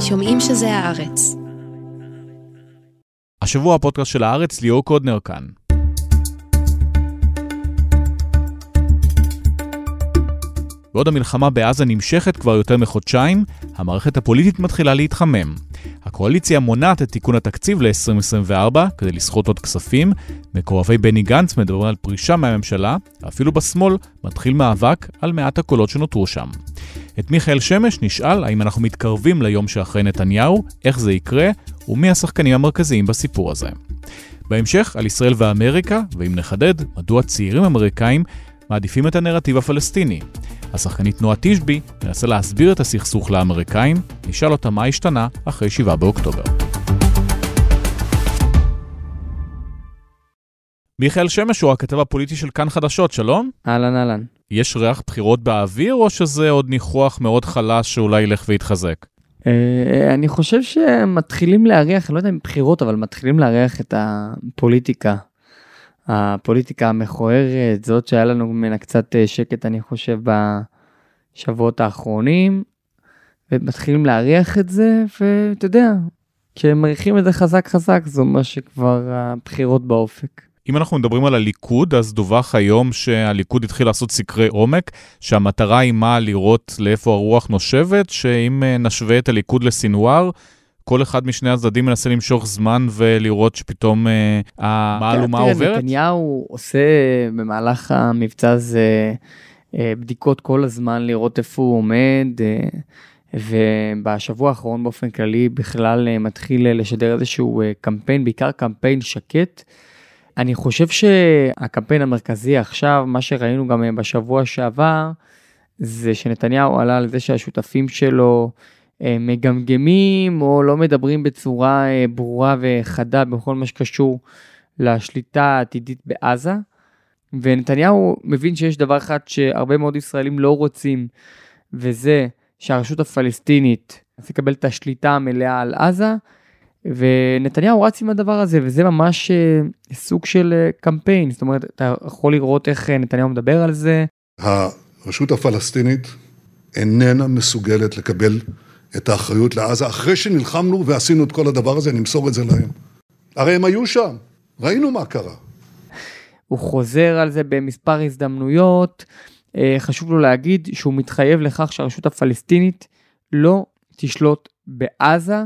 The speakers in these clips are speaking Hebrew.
שומעים שזה הארץ. השבוע הפודקאסט של הארץ, ליאור קודנר כאן. בעוד המלחמה בעזה נמשכת כבר יותר מחודשיים, המערכת הפוליטית מתחילה להתחמם. הקואליציה מונעת את תיקון התקציב ל-2024 כדי לסחוט עוד כספים, מקורבי בני גנץ מדברים על פרישה מהממשלה, אפילו בשמאל מתחיל מאבק על מעט הקולות שנותרו שם. את מיכאל שמש נשאל האם אנחנו מתקרבים ליום שאחרי נתניהו, איך זה יקרה, ומי השחקנים המרכזיים בסיפור הזה. בהמשך על ישראל ואמריקה, ואם נחדד, מדוע צעירים אמריקאים מעדיפים את הנרטיב הפלסטיני. השחקנית נועה תשבי מנסה להסביר את הסכסוך לאמריקאים, נשאל אותה מה השתנה אחרי 7 באוקטובר. מיכאל שמש הוא הכתב הפוליטי של כאן חדשות, שלום. אהלן אהלן. יש ריח בחירות באוויר, או שזה עוד ניחוח מאוד חלש שאולי ילך ויתחזק? אה, אני חושב שמתחילים להריח, לא יודע אם בחירות, אבל מתחילים להריח את הפוליטיקה. הפוליטיקה המכוערת, זאת שהיה לנו ממנה קצת אה, שקט, אני חושב, בשבועות האחרונים, ומתחילים להריח את זה, ואתה יודע, כשמריחים את זה חזק חזק, זה אומר שכבר הבחירות באופק. אם אנחנו מדברים על הליכוד, אז דווח היום שהליכוד התחיל לעשות סקרי עומק, שהמטרה היא מה לראות לאיפה הרוח נושבת, שאם אה, נשווה את הליכוד לסינואר, כל אחד משני הצדדים מנסה למשוך זמן ולראות שפתאום אה, המהלומה עוברת? נתניהו עושה במהלך המבצע הזה אה, בדיקות כל הזמן לראות איפה הוא עומד. אה, ובשבוע האחרון באופן כללי בכלל אה, מתחיל לשדר איזשהו אה, קמפיין, בעיקר קמפיין שקט. אני חושב שהקמפיין המרכזי עכשיו, מה שראינו גם אה, בשבוע שעבר, זה שנתניהו עלה על זה שהשותפים שלו אה, מגמגמים או לא מדברים בצורה אה, ברורה וחדה בכל מה שקשור לשליטה העתידית בעזה. ונתניהו מבין שיש דבר אחד שהרבה מאוד ישראלים לא רוצים, וזה שהרשות הפלסטינית תקבל את השליטה המלאה על עזה, ונתניהו רץ עם הדבר הזה, וזה ממש אה, סוג של קמפיין, זאת אומרת, אתה יכול לראות איך נתניהו מדבר על זה. הרשות הפלסטינית איננה מסוגלת לקבל את האחריות לעזה, אחרי שנלחמנו ועשינו את כל הדבר הזה, נמסור את זה להם. הרי הם היו שם, ראינו מה קרה. הוא חוזר על זה במספר הזדמנויות. אה, חשוב לו להגיד שהוא מתחייב לכך שהרשות הפלסטינית לא תשלוט בעזה.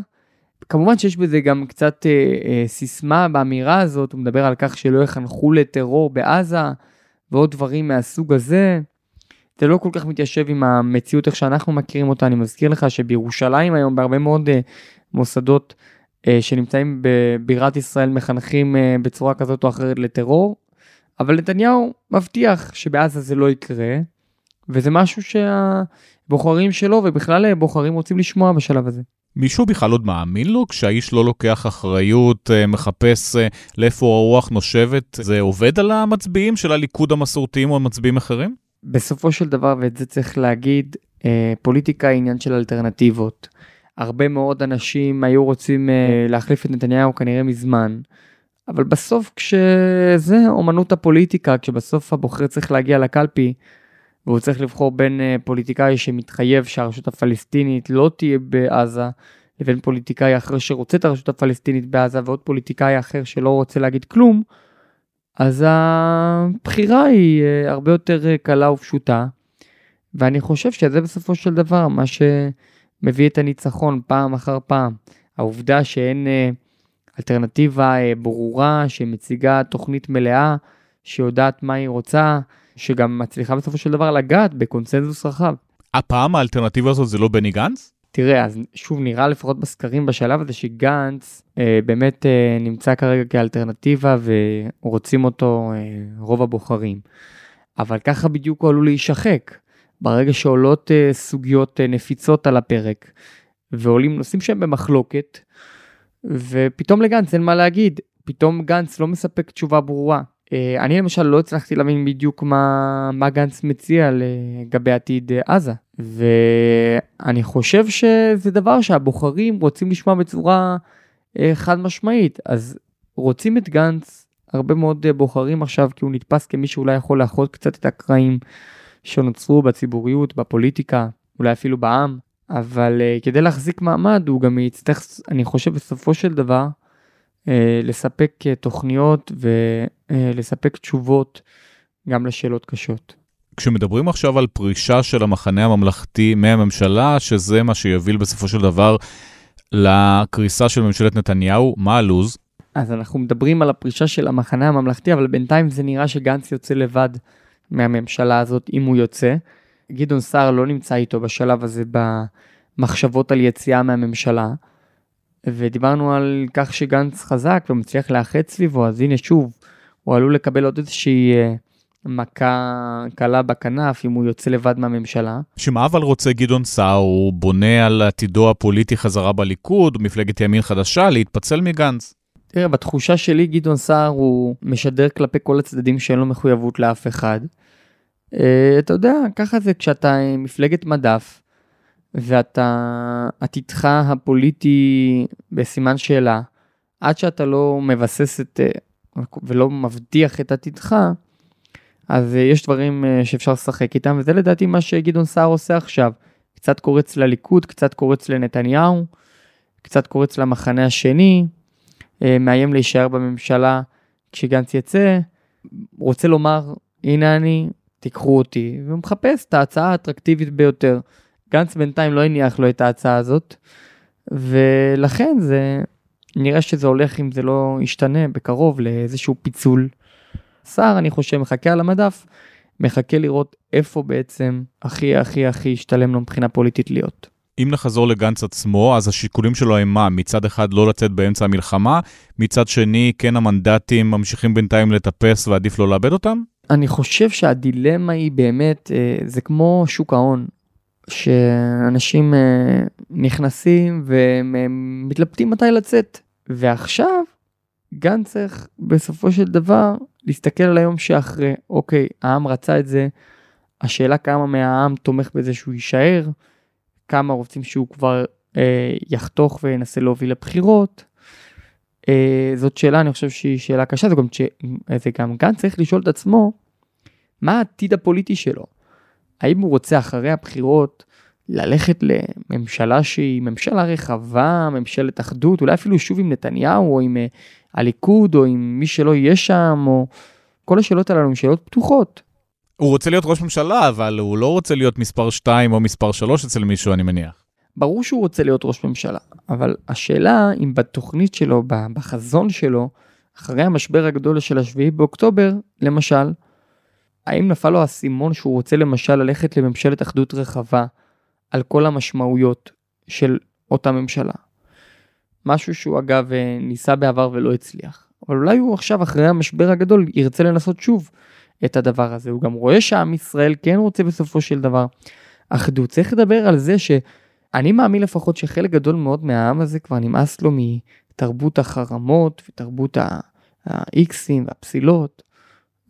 כמובן שיש בזה גם קצת אה, אה, סיסמה באמירה הזאת, הוא מדבר על כך שלא יחנכו לטרור בעזה ועוד דברים מהסוג הזה. זה לא כל כך מתיישב עם המציאות איך שאנחנו מכירים אותה. אני מזכיר לך שבירושלים היום בהרבה מאוד uh, מוסדות uh, שנמצאים בבירת ישראל מחנכים uh, בצורה כזאת או אחרת לטרור, אבל נתניהו מבטיח שבעזה זה לא יקרה, וזה משהו שהבוחרים שלו ובכלל בוחרים רוצים לשמוע בשלב הזה. מישהו בכלל עוד מאמין לו כשהאיש לא לוקח אחריות, מחפש לאיפה הרוח נושבת? זה עובד על המצביעים של הליכוד המסורתיים או מצביעים אחרים? בסופו של דבר, ואת זה צריך להגיד, אה, פוליטיקה היא עניין של אלטרנטיבות. הרבה מאוד אנשים היו רוצים אה, להחליף את נתניהו כנראה מזמן, אבל בסוף כשזה אומנות הפוליטיקה, כשבסוף הבוחר צריך להגיע לקלפי, והוא צריך לבחור בין אה, פוליטיקאי שמתחייב שהרשות הפלסטינית לא תהיה בעזה, לבין פוליטיקאי אחר שרוצה את הרשות הפלסטינית בעזה, ועוד פוליטיקאי אחר שלא רוצה להגיד כלום, אז הבחירה היא אה, הרבה יותר אה, קלה ופשוטה, ואני חושב שזה בסופו של דבר מה שמביא את הניצחון פעם אחר פעם. העובדה שאין אה, אלטרנטיבה ברורה שמציגה תוכנית מלאה, שיודעת מה היא רוצה, שגם מצליחה בסופו של דבר לגעת בקונסנזוס רחב. הפעם האלטרנטיבה הזאת זה לא בני גנץ? תראה, אז שוב נראה לפחות בסקרים בשלב הזה שגנץ אה, באמת אה, נמצא כרגע כאלטרנטיבה ורוצים אותו אה, רוב הבוחרים. אבל ככה בדיוק הוא עלול להישחק. ברגע שעולות אה, סוגיות אה, נפיצות על הפרק ועולים נושאים שהם במחלוקת, ופתאום לגנץ אין מה להגיד, פתאום גנץ לא מספק תשובה ברורה. אה, אני למשל לא הצלחתי להבין בדיוק מה, מה גנץ מציע לגבי עתיד אה, עזה. ואני חושב שזה דבר שהבוחרים רוצים לשמוע בצורה אה, חד משמעית. אז רוצים את גנץ, הרבה מאוד בוחרים עכשיו, כי הוא נתפס כמי שאולי יכול לאחות קצת את הקרעים שנוצרו בציבוריות, בפוליטיקה, אולי אפילו בעם. אבל uh, כדי להחזיק מעמד הוא גם יצטרך, אני חושב בסופו של דבר, uh, לספק uh, תוכניות ולספק uh, תשובות גם לשאלות קשות. כשמדברים עכשיו על פרישה של המחנה הממלכתי מהממשלה, שזה מה שיוביל בסופו של דבר לקריסה של ממשלת נתניהו, מה הלו"ז? אז אנחנו מדברים על הפרישה של המחנה הממלכתי, אבל בינתיים זה נראה שגנץ יוצא לבד מהממשלה הזאת, אם הוא יוצא. גדעון סער לא נמצא איתו בשלב הזה במחשבות על יציאה מהממשלה. ודיברנו על כך שגנץ חזק ומצליח לאחד סביבו, אז הנה שוב, הוא עלול לקבל עוד איזושהי אה, מכה קלה בכנף אם הוא יוצא לבד מהממשלה. שמה אבל רוצה גדעון סער? הוא בונה על עתידו הפוליטי חזרה בליכוד, מפלגת ימין חדשה, להתפצל מגנץ. תראה, בתחושה שלי גדעון סער הוא משדר כלפי כל הצדדים שאין לו מחויבות לאף אחד. אה, אתה יודע, ככה זה כשאתה מפלגת מדף, ואתה, עתידך הפוליטי בסימן שאלה, עד שאתה לא מבסס את, אה, ולא מבטיח את עתידך, אז אה, יש דברים שאפשר לשחק איתם, וזה לדעתי מה שגדעון סער עושה עכשיו. קצת קורץ לליכוד, קצת קורץ לנתניהו, קצת קורץ למחנה השני, מאיים להישאר בממשלה כשגנץ יצא, רוצה לומר, הנה אני, תיקחו אותי, והוא מחפש את ההצעה האטרקטיבית ביותר. גנץ בינתיים לא הניח לו את ההצעה הזאת, ולכן זה, נראה שזה הולך, אם זה לא ישתנה בקרוב, לאיזשהו פיצול. שר, אני חושב, מחכה על המדף, מחכה לראות איפה בעצם הכי הכי הכי ישתלם לו מבחינה פוליטית להיות. אם נחזור לגנץ עצמו, אז השיקולים שלו הם מה? מצד אחד לא לצאת באמצע המלחמה, מצד שני כן המנדטים ממשיכים בינתיים לטפס ועדיף לא לאבד אותם? אני חושב שהדילמה היא באמת, אה, זה כמו שוק ההון, שאנשים אה, נכנסים ומתלבטים מתי לצאת. ועכשיו, גן צריך בסופו של דבר להסתכל על היום שאחרי, אוקיי, העם רצה את זה, השאלה כמה מהעם תומך בזה שהוא יישאר, כמה רוצים שהוא כבר אה, יחתוך וינסה להוביל לבחירות. אה, זאת שאלה, אני חושב שהיא שאלה קשה, זה גם, זה גם גן צריך לשאול את עצמו, מה העתיד הפוליטי שלו? האם הוא רוצה אחרי הבחירות ללכת לממשלה שהיא ממשלה רחבה, ממשלת אחדות, אולי אפילו שוב עם נתניהו או עם uh, הליכוד או עם מי שלא יהיה שם, או כל השאלות הללו הן שאלות פתוחות. הוא רוצה להיות ראש ממשלה, אבל הוא לא רוצה להיות מספר 2 או מספר 3 אצל מישהו, אני מניח. ברור שהוא רוצה להיות ראש ממשלה, אבל השאלה אם בתוכנית שלו, בחזון שלו, אחרי המשבר הגדול של השביעי באוקטובר, למשל, האם נפל לו האסימון שהוא רוצה למשל ללכת לממשלת אחדות רחבה על כל המשמעויות של אותה ממשלה? משהו שהוא אגב אה, ניסה בעבר ולא הצליח. אבל אולי הוא עכשיו אחרי המשבר הגדול ירצה לנסות שוב את הדבר הזה. הוא גם רואה שעם ישראל כן רוצה בסופו של דבר אחדות. צריך לדבר על זה שאני מאמין לפחות שחלק גדול מאוד מהעם הזה כבר נמאס לו מתרבות החרמות ותרבות האיקסים והפסילות.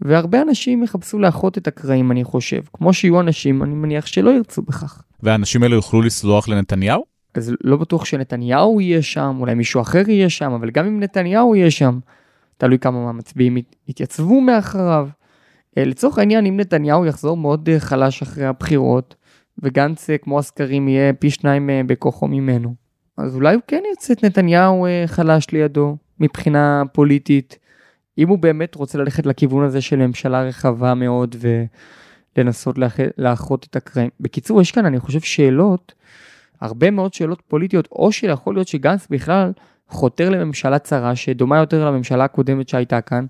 והרבה אנשים יחפשו לאחות את הקרעים, אני חושב. כמו שיהיו אנשים, אני מניח שלא ירצו בכך. והאנשים האלה יוכלו לסלוח לנתניהו? אז לא בטוח שנתניהו יהיה שם, אולי מישהו אחר יהיה שם, אבל גם אם נתניהו יהיה שם, תלוי כמה מהמצביעים יתייצבו מאחריו. אה, לצורך העניין, אם נתניהו יחזור מאוד אה, חלש אחרי הבחירות, וגנץ, אה, כמו הסקרים, יהיה פי שניים בכוחו ממנו, אז אולי הוא כן ירצה את נתניהו חלש לידו, מבחינה פוליטית. אם הוא באמת רוצה ללכת לכיוון הזה של ממשלה רחבה מאוד ולנסות לאחות את הקרעים. בקיצור, יש כאן, אני חושב, שאלות, הרבה מאוד שאלות פוליטיות, או שיכול להיות שגנץ בכלל חותר לממשלה צרה שדומה יותר לממשלה הקודמת שהייתה כאן,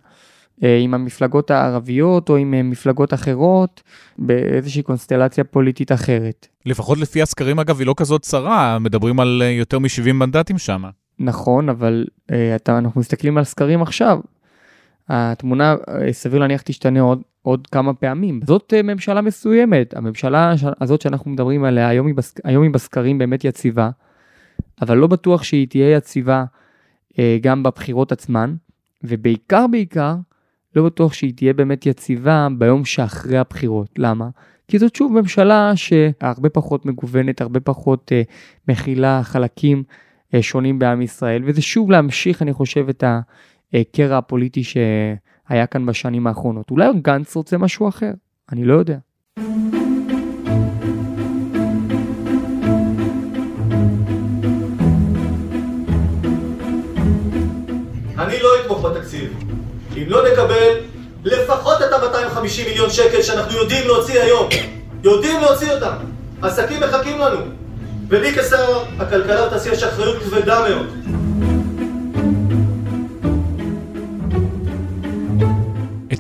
אה, עם המפלגות הערביות או עם אה, מפלגות אחרות, באיזושהי קונסטלציה פוליטית אחרת. לפחות לפי הסקרים, אגב, היא לא כזאת צרה, מדברים על אה, יותר מ-70 מנדטים שם. נכון, אבל אתה, אנחנו מסתכלים על סקרים עכשיו. התמונה אה, סביר להניח תשתנה עוד, עוד כמה פעמים. זאת אה, ממשלה מסוימת, הממשלה הזאת שאנחנו מדברים עליה היום היא, בסק, היום היא בסקרים באמת יציבה, אבל לא בטוח שהיא תהיה יציבה אה, גם בבחירות עצמן, ובעיקר בעיקר לא בטוח שהיא תהיה באמת יציבה ביום שאחרי הבחירות. למה? כי זאת שוב ממשלה שהרבה פחות מגוונת, הרבה פחות אה, מכילה חלקים אה, שונים בעם ישראל, וזה שוב להמשיך, אני חושב, את ה... הקרע הפוליטי שהיה כאן בשנים האחרונות. אולי גנץ רוצה משהו אחר, אני לא יודע. אני לא אתמוך בתקציב. אם לא נקבל לפחות את ה-250 מיליון שקל שאנחנו יודעים להוציא היום, יודעים להוציא אותם, עסקים מחכים לנו. ולי כשר הכלכלה והתעשייה יש אחריות כבדה מאוד.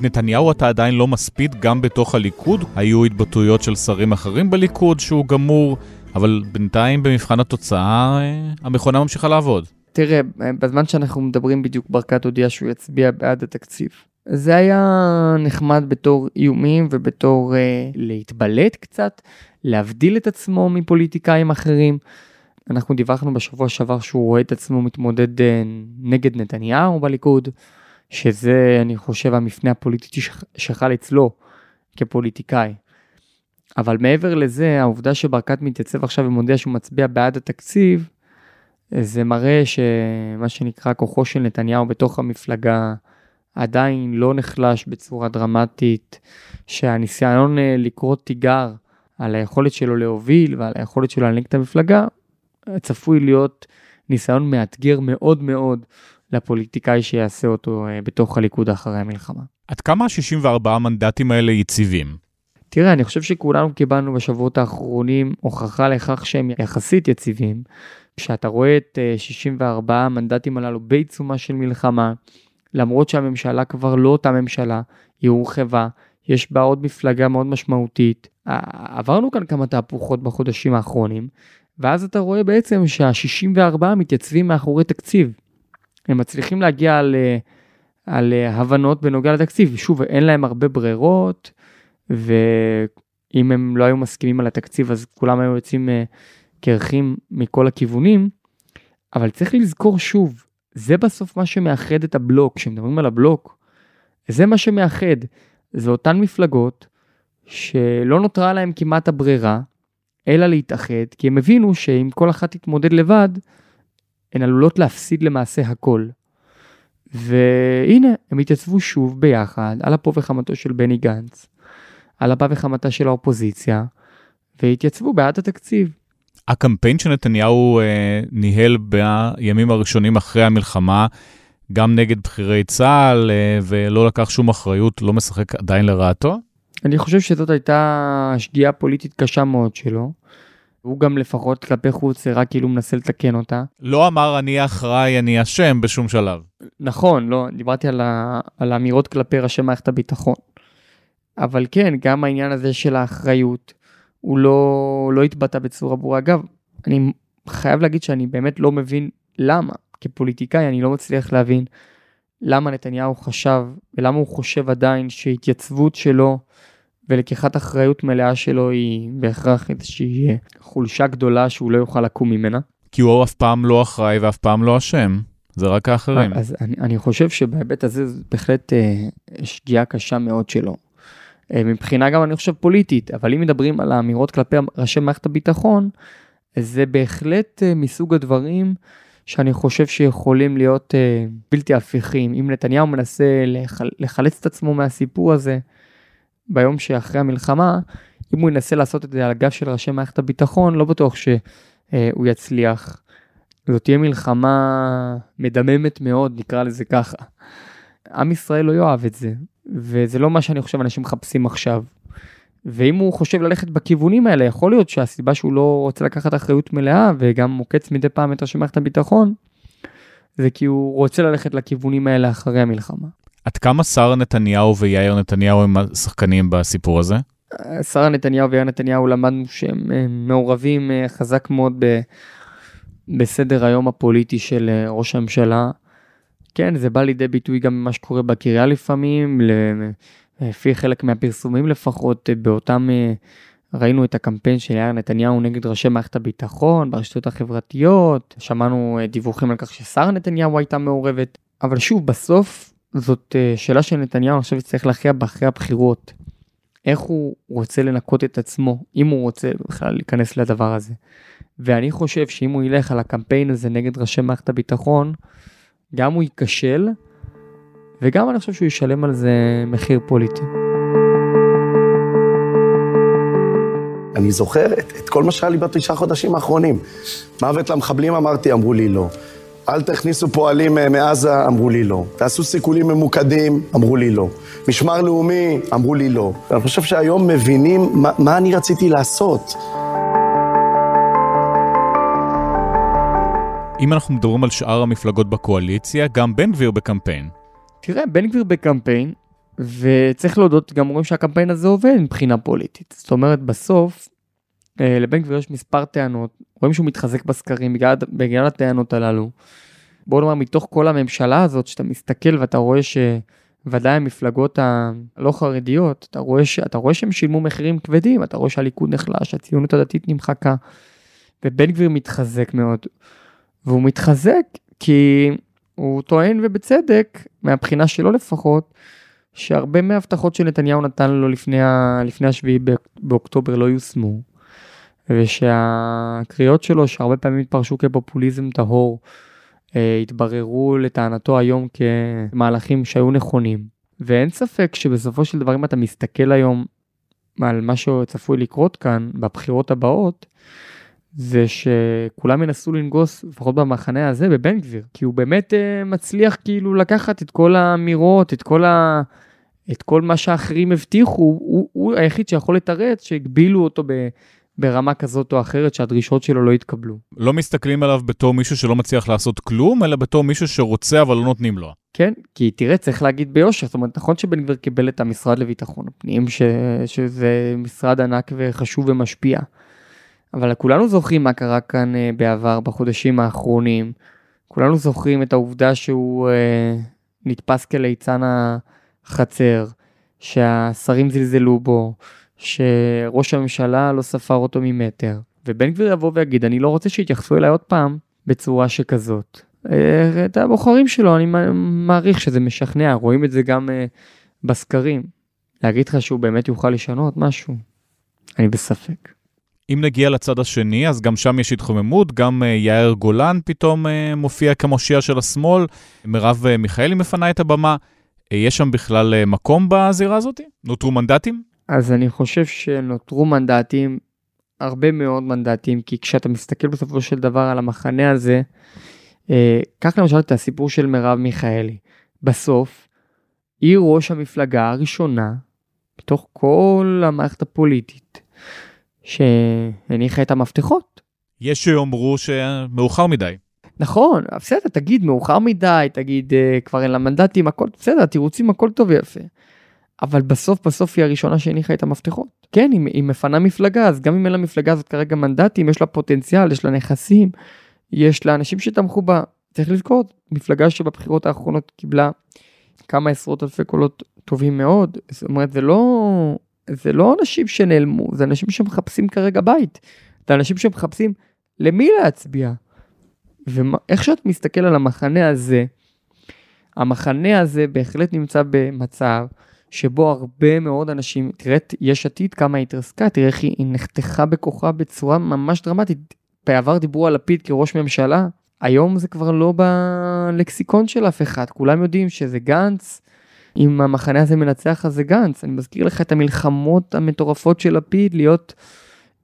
את נתניהו אתה עדיין לא מספיד גם בתוך הליכוד. היו התבטאויות של שרים אחרים בליכוד שהוא גמור, אבל בינתיים במבחן התוצאה אה, המכונה ממשיכה לעבוד. תראה, בזמן שאנחנו מדברים בדיוק ברקת הודיע שהוא יצביע בעד התקציב. זה היה נחמד בתור איומים ובתור אה, להתבלט קצת, להבדיל את עצמו מפוליטיקאים אחרים. אנחנו דיווחנו בשבוע שעבר שהוא רואה את עצמו מתמודד אה, נגד נתניהו בליכוד, שזה אני חושב המפנה הפוליטי שחל אצלו כפוליטיקאי. אבל מעבר לזה, העובדה שברקת מתייצב עכשיו ומודיע שהוא מצביע בעד התקציב, זה מראה שמה שנקרא כוחו של נתניהו בתוך המפלגה עדיין לא נחלש בצורה דרמטית, שהניסיון אה, לקרות תיגר על היכולת שלו להוביל ועל היכולת שלו להנהיג את המפלגה, צפוי להיות ניסיון מאתגר מאוד מאוד לפוליטיקאי שיעשה אותו אה, בתוך הליכוד אחרי המלחמה. עד כמה ה-64 המנדטים האלה יציבים? תראה, אני חושב שכולנו קיבלנו בשבועות האחרונים הוכחה לכך שהם יחסית יציבים. כשאתה רואה את 64 אה, המנדטים הללו בעיצומה של מלחמה, למרות שהממשלה כבר לא אותה ממשלה, היא הורחבה, יש בה עוד מפלגה מאוד משמעותית. עברנו כאן כמה תהפוכות בחודשים האחרונים, ואז אתה רואה בעצם שה-64 מתייצבים מאחורי תקציב. הם מצליחים להגיע על, על אה, הבנות בנוגע לתקציב. שוב, אין להם הרבה ברירות, ואם הם לא היו מסכימים על התקציב אז כולם היו יוצאים אה, קרחים מכל הכיוונים. אבל צריך לזכור שוב, זה בסוף מה שמאחד את הבלוק, כשמדברים על הבלוק, זה מה שמאחד, זה אותן מפלגות שלא נותרה להם כמעט הברירה, אלא להתאחד, כי הם הבינו שאם כל אחת תתמודד לבד, הן עלולות להפסיד למעשה הכל. והנה, הם התייצבו שוב ביחד על אפו וחמתו של בני גנץ, על אפה וחמתה של האופוזיציה, והתייצבו בעד התקציב. הקמפיין שנתניהו אה, ניהל בימים הראשונים אחרי המלחמה, גם נגד בכירי צה"ל, אה, ולא לקח שום אחריות, לא משחק עדיין לרעתו? אני חושב שזאת הייתה שגיאה פוליטית קשה מאוד שלו. הוא גם לפחות כלפי חוץ רק כאילו מנסה לתקן אותה. לא אמר אני אחראי, אני אשם בשום שלב. נכון, לא, דיברתי על, ה, על האמירות כלפי ראשי מערכת הביטחון. אבל כן, גם העניין הזה של האחריות, הוא לא, לא התבטא בצורה ברורה. אגב, אני חייב להגיד שאני באמת לא מבין למה. כפוליטיקאי אני לא מצליח להבין למה נתניהו חשב ולמה הוא חושב עדיין שהתייצבות שלו ולקיחת אחריות מלאה שלו היא בהכרח איזושהי חולשה גדולה שהוא לא יוכל לקום ממנה. כי הוא אף פעם לא אחראי ואף פעם לא אשם, זה רק האחרים. אז אני, אני חושב שבהיבט הזה זה בהחלט אה, שגיאה קשה מאוד שלו. אה, מבחינה גם אני חושב פוליטית, אבל אם מדברים על האמירות כלפי ראשי מערכת הביטחון, זה בהחלט אה, מסוג הדברים שאני חושב שיכולים להיות אה, בלתי הפיכים. אם נתניהו מנסה לחל, לחלץ את עצמו מהסיפור הזה ביום שאחרי המלחמה, אם הוא ינסה לעשות את זה על הגב של ראשי מערכת הביטחון, לא בטוח שהוא יצליח. זאת תהיה מלחמה מדממת מאוד, נקרא לזה ככה. עם ישראל לא יאהב את זה, וזה לא מה שאני חושב אנשים מחפשים עכשיו. ואם הוא חושב ללכת בכיוונים האלה, יכול להיות שהסיבה שהוא לא רוצה לקחת אחריות מלאה וגם מוקץ מדי פעם את ראשי מערכת הביטחון, זה כי הוא רוצה ללכת לכיוונים האלה אחרי המלחמה. עד כמה שרה נתניהו ויאיר נתניהו הם השחקנים בסיפור הזה? שרה נתניהו ויאיר נתניהו למדנו שהם אה, מעורבים אה, חזק מאוד ב... בסדר היום הפוליטי של אה, ראש הממשלה. כן, זה בא לידי ביטוי גם במה שקורה בקריה לפעמים, לפי חלק מהפרסומים לפחות, באותם, ראינו את הקמפיין של יאיר נתניהו נגד ראשי מערכת הביטחון ברשתות החברתיות, שמענו דיווחים על כך ששרה נתניהו הייתה מעורבת, אבל שוב, בסוף זאת שאלה של נתניהו, אני חושב שצריך להכריע באחרי הבחירות. איך הוא רוצה לנקות את עצמו, אם הוא רוצה בכלל להיכנס לדבר הזה. ואני חושב שאם הוא ילך על הקמפיין הזה נגד ראשי מערכת הביטחון, גם הוא ייכשל, וגם אני חושב שהוא ישלם על זה מחיר פוליטי. אני זוכר את, את כל מה שהיה לי בתשעה חודשים האחרונים. מוות למחבלים אמרתי, אמרו לי לא. אל תכניסו פועלים אה, מעזה, אמרו לי לא. תעשו סיכולים ממוקדים, אמרו לי לא. משמר לאומי, אמרו לי לא. אני חושב שהיום מבינים מה, מה אני רציתי לעשות. אם אנחנו מדברים על שאר המפלגות בקואליציה, גם בן גביר בקמפיין. תראה, בן גביר בקמפיין, וצריך להודות, גם רואים שהקמפיין הזה עובד מבחינה פוליטית. זאת אומרת, בסוף, לבן גביר יש מספר טענות, רואים שהוא מתחזק בסקרים בגלל, בגלל הטענות הללו. בוא נאמר, מתוך כל הממשלה הזאת, שאתה מסתכל ואתה רואה שוודאי המפלגות הלא חרדיות, אתה רואה, ש... אתה רואה שהם שילמו מחירים כבדים, אתה רואה שהליכוד נחלש, הציונות הדתית נמחקה, ובן גביר מתחזק מאוד. והוא מתחזק כי הוא טוען ובצדק, מהבחינה שלו לפחות, שהרבה מההבטחות שנתניהו נתן לו לפני, ה... לפני השביעי באוקטובר לא יושמו. ושהקריאות שלו שהרבה פעמים התפרשו כפופוליזם טהור, אה, התבררו לטענתו היום כמהלכים שהיו נכונים. ואין ספק שבסופו של דבר אם אתה מסתכל היום על מה שצפוי לקרות כאן בבחירות הבאות, זה שכולם ינסו לנגוס, לפחות במחנה הזה, בבן גביר, כי הוא באמת uh, מצליח כאילו לקחת את כל האמירות, את כל, ה... את כל מה שאחרים הבטיחו, הוא, הוא היחיד שיכול לתרץ שהגבילו אותו. ברמה כזאת או אחרת שהדרישות שלו לא יתקבלו. לא מסתכלים עליו בתור מישהו שלא מצליח לעשות כלום, אלא בתור מישהו שרוצה אבל לא נותנים לו. כן, כי תראה, צריך להגיד ביושר, זאת אומרת, נכון שבן גביר קיבל את המשרד לביטחון הפנים, ש... שזה משרד ענק וחשוב ומשפיע. אבל כולנו זוכרים מה קרה כאן אה, בעבר, בחודשים האחרונים. כולנו זוכרים את העובדה שהוא אה, נתפס כליצן החצר, שהשרים זלזלו בו, שראש הממשלה לא ספר אותו ממטר. ובן גביר יבוא ויגיד, אני לא רוצה שיתייחסו אליי עוד פעם בצורה שכזאת. אה, את הבוחרים שלו, אני מעריך שזה משכנע, רואים את זה גם אה, בסקרים. להגיד לך שהוא באמת יוכל לשנות משהו? אני בספק. אם נגיע לצד השני, אז גם שם יש התחוממות, גם uh, יאיר גולן פתאום מופיע כמושיע של השמאל, מרב מיכאלי מפנה את הבמה. יש שם בכלל מקום בזירה הזאת? נותרו מנדטים? אז אני חושב שנותרו מנדטים, הרבה מאוד מנדטים, כי כשאתה מסתכל בסופו של דבר על המחנה הזה, uh, קח למשל את הסיפור של מרב מיכאלי. בסוף, היא ראש המפלגה הראשונה, בתוך כל המערכת הפוליטית. שהניחה את המפתחות. יש שיאמרו שמאוחר מדי. נכון, בסדר, תגיד מאוחר מדי, תגיד uh, כבר אין לה מנדטים, הכל בסדר, תירוצים הכל טוב ויפה. אבל בסוף בסוף היא הראשונה שהניחה את המפתחות. כן, היא, היא מפנה מפלגה, אז גם אם אין לה מפלגה הזאת כרגע מנדטים, יש לה פוטנציאל, יש לה נכסים, יש לה אנשים שתמכו בה. צריך לזכור, מפלגה שבבחירות האחרונות קיבלה כמה עשרות אלפי קולות טובים מאוד, זאת אומרת, זה לא זה לא אנשים שנעלמו, זה אנשים שמחפשים כרגע בית. זה אנשים שמחפשים למי להצביע. ואיך שאת מסתכל על המחנה הזה, המחנה הזה בהחלט נמצא במצב שבו הרבה מאוד אנשים, תראה את יש עתיד כמה היא התרסקה, תראה איך היא נחתכה בכוחה בצורה ממש דרמטית. בעבר דיברו על לפיד כראש ממשלה, היום זה כבר לא בלקסיקון של אף אחד, כולם יודעים שזה גנץ, אם המחנה הזה מנצח אז זה גנץ. אני מזכיר לך את המלחמות המטורפות של לפיד, להיות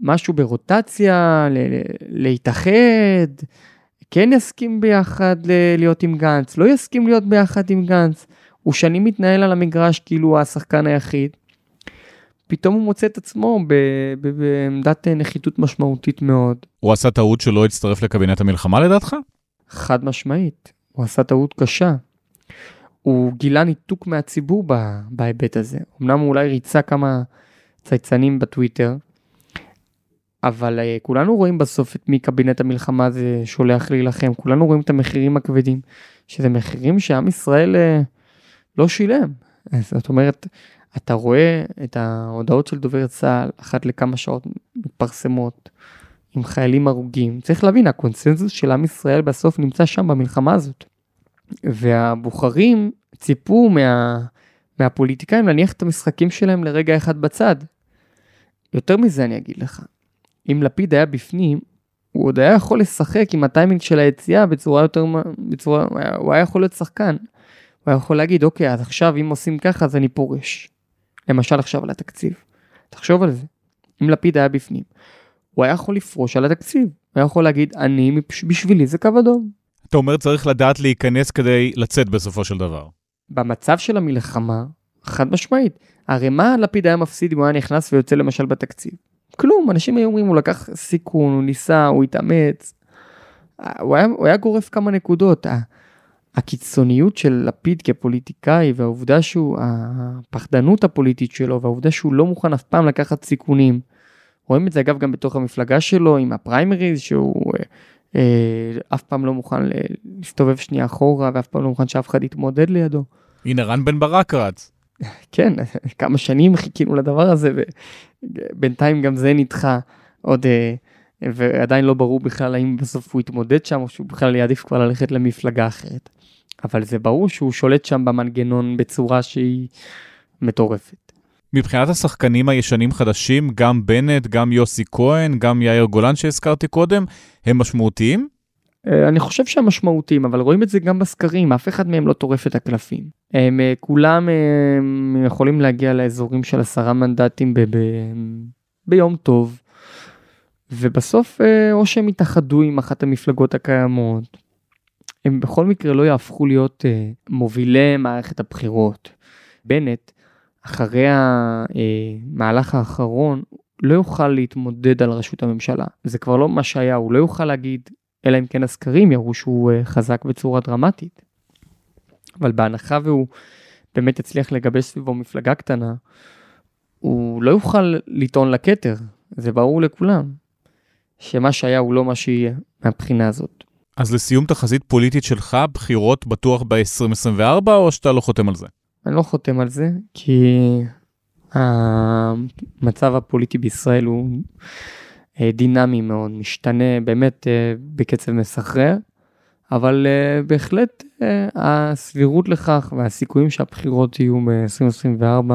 משהו ברוטציה, להתאחד, כן יסכים ביחד להיות עם גנץ, לא יסכים להיות ביחד עם גנץ. הוא שנים מתנהל על המגרש כאילו הוא השחקן היחיד. פתאום הוא מוצא את עצמו בעמדת נחיתות משמעותית מאוד. הוא עשה טעות שלא הצטרף לקבינט המלחמה לדעתך? חד משמעית, הוא עשה טעות קשה. הוא גילה ניתוק מהציבור בהיבט הזה. אמנם הוא אולי ריצה כמה צייצנים בטוויטר, אבל uh, כולנו רואים בסוף את מי קבינט המלחמה הזה שולח להילחם, כולנו רואים את המחירים הכבדים, שזה מחירים שעם ישראל uh, לא שילם. זאת אומרת, אתה רואה את ההודעות של דובר צה"ל אחת לכמה שעות מתפרסמות עם חיילים הרוגים. צריך להבין, הקונסנזוס של עם ישראל בסוף נמצא שם במלחמה הזאת. והבוחרים ציפו מה, מהפוליטיקאים להניח את המשחקים שלהם לרגע אחד בצד. יותר מזה אני אגיד לך, אם לפיד היה בפנים, הוא עוד היה יכול לשחק עם הטיימינג של היציאה בצורה יותר, בצורה, הוא היה יכול להיות שחקן. הוא יכול להגיד, אוקיי, אז עכשיו אם עושים ככה אז אני פורש. למשל עכשיו על התקציב. תחשוב על זה. אם לפיד היה בפנים, הוא היה יכול לפרוש על התקציב. הוא היה יכול להגיד, אני, בשבילי זה קו אדום. אתה אומר צריך לדעת להיכנס כדי לצאת בסופו של דבר. במצב של המלחמה, חד משמעית. הרי מה לפיד היה מפסיד אם הוא היה נכנס ויוצא למשל בתקציב? כלום, אנשים היו אומרים הוא לקח סיכון, הוא ניסה, הוא התאמץ. הוא היה, הוא היה גורף כמה נקודות. הקיצוניות של לפיד כפוליטיקאי והעובדה שהוא, הפחדנות הפוליטית שלו והעובדה שהוא לא מוכן אף פעם לקחת סיכונים. רואים את זה אגב גם בתוך המפלגה שלו עם הפריימריז שהוא אה, אה, אף פעם לא מוכן להסתובב שנייה אחורה ואף פעם לא מוכן שאף אחד יתמודד לידו. הנה רן בן ברק רץ. כן, כמה שנים חיכינו לדבר הזה ובינתיים גם זה נדחה עוד אה, ועדיין לא ברור בכלל האם בסוף הוא יתמודד שם או שהוא בכלל יעדיף כבר ללכת למפלגה אחרת. אבל זה ברור שהוא שולט שם במנגנון בצורה שהיא מטורפת. מבחינת השחקנים הישנים חדשים, גם בנט, גם יוסי כהן, גם יאיר גולן שהזכרתי קודם, הם משמעותיים? אה, אני חושב שהם משמעותיים, אבל רואים את זה גם בסקרים, אף אחד מהם לא טורף את הקלפים. הם אה, כולם הם יכולים להגיע לאזורים של עשרה מנדטים ב- ב- ביום טוב, ובסוף אה, או שהם יתאחדו עם אחת המפלגות הקיימות, הם בכל מקרה לא יהפכו להיות מובילי מערכת הבחירות. בנט, אחרי המהלך האחרון, לא יוכל להתמודד על ראשות הממשלה. זה כבר לא מה שהיה, הוא לא יוכל להגיד, אלא אם כן הסקרים יראו שהוא אה, חזק בצורה דרמטית. אבל בהנחה והוא באמת יצליח לגבש סביבו מפלגה קטנה, הוא לא יוכל לטעון לכתר, זה ברור לכולם, שמה שהיה הוא לא מה שיהיה מהבחינה הזאת. אז לסיום תחזית פוליטית שלך, בחירות בטוח ב-2024 או שאתה לא חותם על זה? אני לא חותם על זה, כי המצב הפוליטי בישראל הוא אה, דינמי מאוד, משתנה באמת אה, בקצב מסחרר, אבל אה, בהחלט הסבירות לכך והסיכויים שהבחירות יהיו ב-2024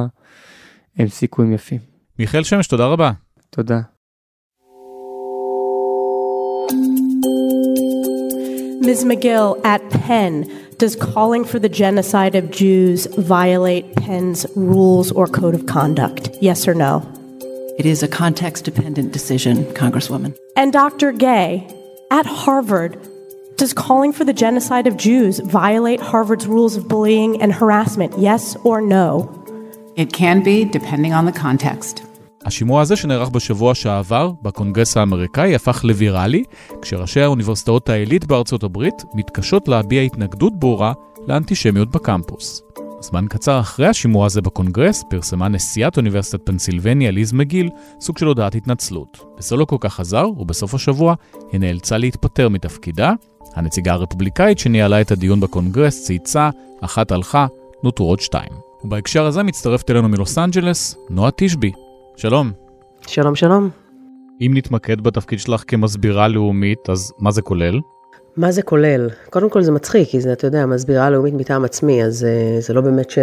הם סיכויים יפים. מיכאל שמש, תודה רבה. תודה. Ms. McGill, at Penn, does calling for the genocide of Jews violate Penn's rules or code of conduct? Yes or no? It is a context dependent decision, Congresswoman. And Dr. Gay, at Harvard, does calling for the genocide of Jews violate Harvard's rules of bullying and harassment? Yes or no? It can be, depending on the context. השימוע הזה שנערך בשבוע שעבר בקונגרס האמריקאי הפך לוויראלי, כשראשי האוניברסיטאות העילית בארצות הברית מתקשות להביע התנגדות ברורה לאנטישמיות בקמפוס. זמן קצר אחרי השימוע הזה בקונגרס פרסמה נשיאת אוניברסיטת פנסילבניה ליז מגיל סוג של הודעת התנצלות. וזה לא כל כך עזר, ובסוף השבוע היא נאלצה להתפטר מתפקידה. הנציגה הרפובליקאית שניהלה את הדיון בקונגרס צייצה, אחת הלכה, נותרו עוד שתיים. ובהקשר הזה מצטרפת אלינו מלוס אנג'לס, נועה תשבי, שלום. שלום, שלום. אם נתמקד בתפקיד שלך כמסבירה לאומית, אז מה זה כולל? מה זה כולל? קודם כל זה מצחיק, כי זה, אתה יודע, מסבירה לאומית מטעם עצמי, אז uh, זה לא באמת ש...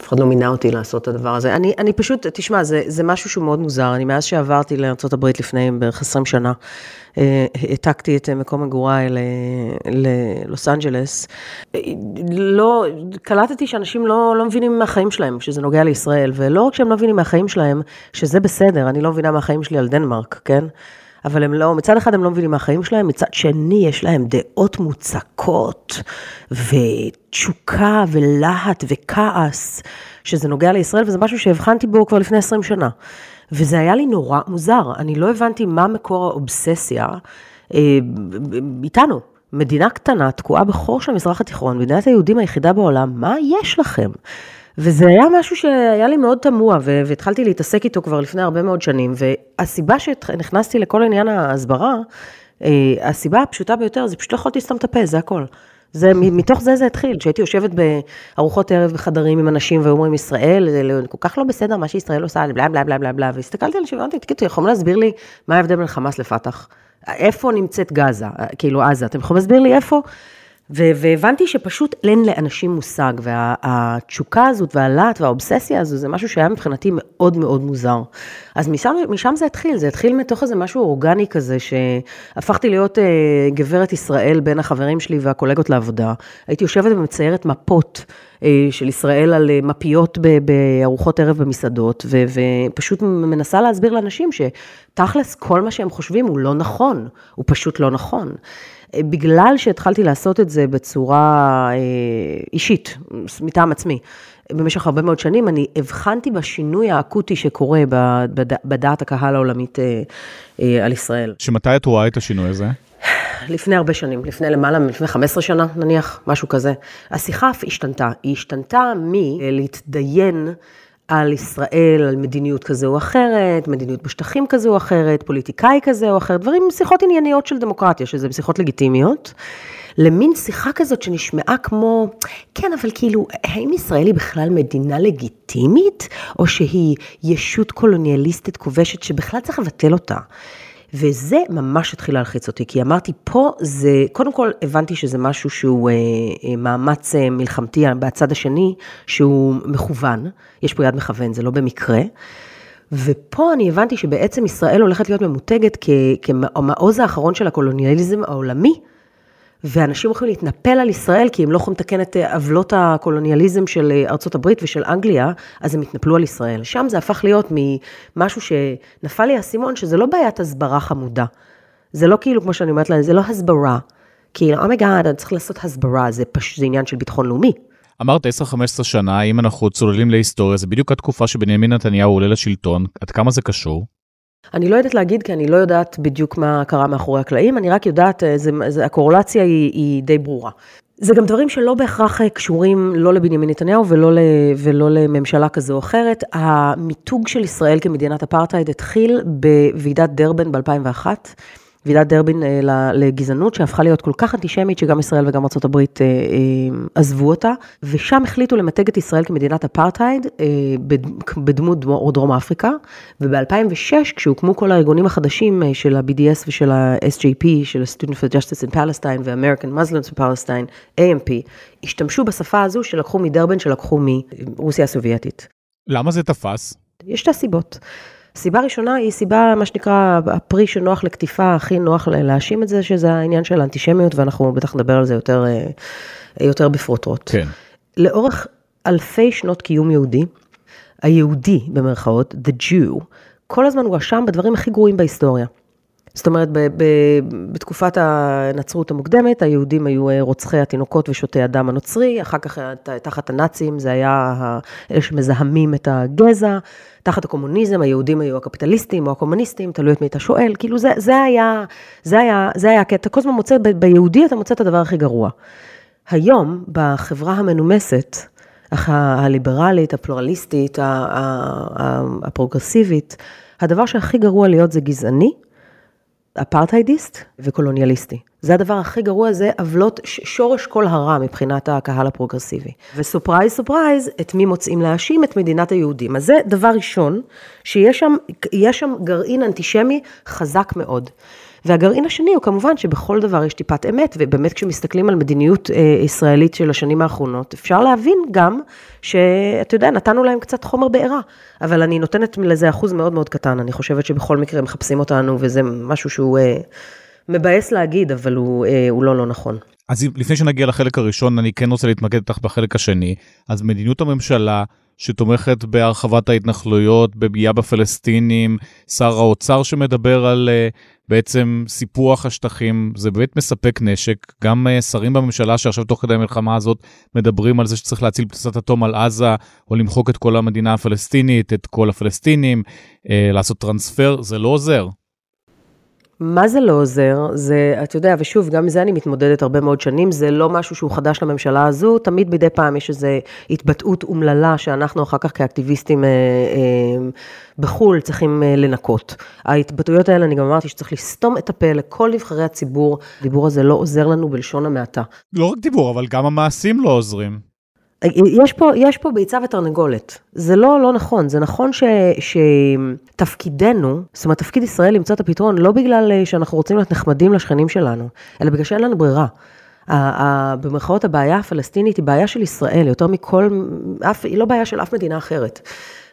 אף אחד לא מינה אותי לעשות את הדבר הזה. אני, אני פשוט, תשמע, זה, זה משהו שהוא מאוד מוזר. אני מאז שעברתי לארה"ב לפני בערך 20 שנה, אה, העתקתי את מקום מגוריי ללוס אנג'לס. לא, קלטתי שאנשים לא, לא מבינים מהחיים שלהם, שזה נוגע לישראל, ולא רק שהם לא מבינים מהחיים שלהם, שזה בסדר, אני לא מבינה מהחיים שלי על דנמרק, כן? אבל הם לא, מצד אחד הם לא מבינים מהחיים שלהם, מצד שני יש להם דעות מוצקות, ותשוקה, ולהט, וכעס, שזה נוגע לישראל, וזה משהו שהבחנתי בו כבר לפני 20 שנה. וזה היה לי נורא מוזר, אני לא הבנתי מה מקור האובססיה אה, איתנו. מדינה קטנה, תקועה בחור של המזרח התיכון, מדינת היהודים היחידה בעולם, מה יש לכם? וזה היה משהו שהיה לי מאוד תמוה, והתחלתי להתעסק איתו כבר לפני הרבה מאוד שנים, והסיבה שנכנסתי לכל עניין ההסברה, אה, הסיבה הפשוטה ביותר, זה פשוט לא יכולתי לסתום את הפה, זה הכל. זה, מתוך זה זה התחיל, כשהייתי יושבת בארוחות ערב בחדרים עם אנשים ואומרים, ישראל, זה כל כך לא בסדר מה שישראל עושה, בלה בלה בלה בלה בלה, והסתכלתי על אנשים ואמרתי, תגידו, יכולים להסביר לי מה ההבדל בין חמאס לפתח? איפה נמצאת גזה, כאילו עזה, אתם יכולים להסביר לי איפה? והבנתי שפשוט אין לאנשים מושג, והתשוקה הזאת והלהט והאובססיה הזו, זה משהו שהיה מבחינתי מאוד מאוד מוזר. אז משם, משם זה התחיל, זה התחיל מתוך איזה משהו אורגני כזה, שהפכתי להיות אה, גברת ישראל בין החברים שלי והקולגות לעבודה. הייתי יושבת ומציירת מפות. אה, של ישראל על אה, מפיות בארוחות ערב במסעדות, ופשוט מנסה להסביר לאנשים שתכלס כל מה שהם חושבים הוא לא נכון, הוא פשוט לא נכון. אה, בגלל שהתחלתי לעשות את זה בצורה אישית, מטעם עצמי, במשך הרבה מאוד שנים, אני הבחנתי בשינוי האקוטי שקורה בדעת הקהל העולמית על ישראל. שמתי את רואה את השינוי הזה? לפני הרבה שנים, לפני למעלה, לפני 15 שנה נניח, משהו כזה. השיחה אף השתנתה. היא השתנתה מלהתדיין על ישראל, על מדיניות כזו או אחרת, מדיניות בשטחים כזו או אחרת, פוליטיקאי כזה או אחר, דברים, שיחות ענייניות של דמוקרטיה, שזה שיחות לגיטימיות, למין שיחה כזאת שנשמעה כמו, כן, אבל כאילו, האם ישראל היא בכלל מדינה לגיטימית, או שהיא ישות קולוניאליסטית כובשת שבכלל צריך לבטל אותה? וזה ממש התחיל להלחיץ אותי, כי אמרתי, פה זה, קודם כל הבנתי שזה משהו שהוא אה, אה, מאמץ אה, מלחמתי בצד השני, שהוא מכוון, יש פה יד מכוון, זה לא במקרה. ופה אני הבנתי שבעצם ישראל הולכת להיות ממותגת כמעוז האחרון של הקולוניאליזם העולמי, ואנשים יכולים להתנפל על ישראל, כי הם לא יכולים לתקן את אה, עוולות הקולוניאליזם של אה, ארצות הברית ושל אנגליה, אז הם התנפלו על ישראל. שם זה הפך להיות ממשהו שנפל לי האסימון, שזה לא בעיית הסברה חמודה. זה לא כאילו, כמו שאני אומרת להם, זה לא הסברה. כאילו, oh my god, אני צריך לעשות הסברה, זה פשוט, זה עניין של ביטחון לאומי. אמרת 10-15 שנה, אם אנחנו צוללים להיסטוריה, זה בדיוק התקופה שבנימין נתניהו עולה לשלטון, עד כמה זה קשור? אני לא יודעת להגיד, כי אני לא יודעת בדיוק מה קרה מאחורי הקלעים, אני רק יודעת, אה, זה, זה, הקורולציה היא, היא די ברורה. זה גם דברים שלא בהכרח אה, קשורים לא לבנימין נתניהו ולא, ולא לממשלה כזו או אחרת. המיתוג של ישראל כמדינת אפרטהייד התחיל בוועידת דרבן ב-2001. ועידת דרבין אה, לגזענות, שהפכה להיות כל כך אנטישמית, שגם ישראל וגם ארה"ב אה, אה, עזבו אותה, ושם החליטו למתג את ישראל כמדינת אפרטהייד, בדמות דרום אפריקה, וב-2006, כשהוקמו כל הארגונים החדשים של ה-BDS ושל ה-SJP, של ה-Student for Justice in Palestine ו-American Muslims for Palestine, AMP, השתמשו בשפה הזו שלקחו מדרבן, שלקחו מרוסיה הסובייטית. למה זה תפס? יש שתי סיבות. סיבה ראשונה היא סיבה, מה שנקרא, הפרי שנוח לקטיפה, הכי נוח להאשים את זה, שזה העניין של האנטישמיות, ואנחנו בטח נדבר על זה יותר, אה, יותר בפרוטרוט. כן. לאורך אלפי שנות קיום יהודי, היהודי במרכאות, the Jew, כל הזמן הואשם בדברים הכי גרועים בהיסטוריה. זאת אומרת, ב- ב- בתקופת הנצרות המוקדמת, היהודים היו אה, רוצחי התינוקות ושותי הדם הנוצרי, אחר כך תחת הנאצים זה היה אלה שמזהמים את הגזע, תחת הקומוניזם היהודים היו הקפיטליסטים או הקומוניסטים, תלוי את מי אתה שואל, כאילו זה, זה היה, זה היה, זה היה, כי אתה כל הזמן מוצא, ב- ביהודי אתה מוצא את הדבר הכי גרוע. היום, בחברה המנומסת, הליברלית, הפלורליסטית, הפרוגרסיבית, הדבר שהכי גרוע להיות זה גזעני, אפרטהיידיסט וקולוניאליסטי. זה הדבר הכי גרוע, זה עוולות, שורש כל הרע מבחינת הקהל הפרוגרסיבי. ו surprise surprise, את מי מוצאים להאשים? את מדינת היהודים. אז זה דבר ראשון, שיש שם, שם גרעין אנטישמי חזק מאוד. והגרעין השני הוא כמובן שבכל דבר יש טיפת אמת, ובאמת כשמסתכלים על מדיניות אה, ישראלית של השנים האחרונות, אפשר להבין גם שאתה יודע, נתנו להם קצת חומר בעירה, אבל אני נותנת לזה אחוז מאוד מאוד קטן, אני חושבת שבכל מקרה מחפשים אותנו, וזה משהו שהוא אה, מבאס להגיד, אבל הוא, אה, הוא לא לא נכון. אז לפני שנגיע לחלק הראשון, אני כן רוצה להתמקד איתך בחלק השני. אז מדיניות הממשלה שתומכת בהרחבת ההתנחלויות, בפגיעה בפלסטינים, שר האוצר שמדבר על uh, בעצם סיפוח השטחים, זה באמת מספק נשק. גם uh, שרים בממשלה שעכשיו תוך כדי המלחמה הזאת מדברים על זה שצריך להציל פצצת אטום על עזה, או למחוק את כל המדינה הפלסטינית, את כל הפלסטינים, uh, לעשות טרנספר, זה לא עוזר. מה זה לא עוזר? זה, אתה יודע, ושוב, גם מזה אני מתמודדת הרבה מאוד שנים, זה לא משהו שהוא חדש לממשלה הזו, תמיד מדי פעם יש איזו התבטאות אומללה שאנחנו אחר כך כאקטיביסטים אה, אה, בחו"ל צריכים אה, לנקות. ההתבטאויות האלה, אני גם אמרתי שצריך לסתום את הפה לכל נבחרי הציבור, הדיבור הזה לא עוזר לנו בלשון המעטה. לא רק דיבור, אבל גם המעשים לא עוזרים. יש פה, יש פה ביצה ותרנגולת. זה לא, לא נכון. זה נכון ש, שתפקידנו, זאת אומרת, תפקיד ישראל למצוא את הפתרון, לא בגלל אה, שאנחנו רוצים להיות נחמדים לשכנים שלנו, אלא בגלל שאין לנו ברירה. במרכאות הבעיה הפלסטינית היא בעיה של ישראל, יותר מכל, אף, היא לא בעיה של אף מדינה אחרת.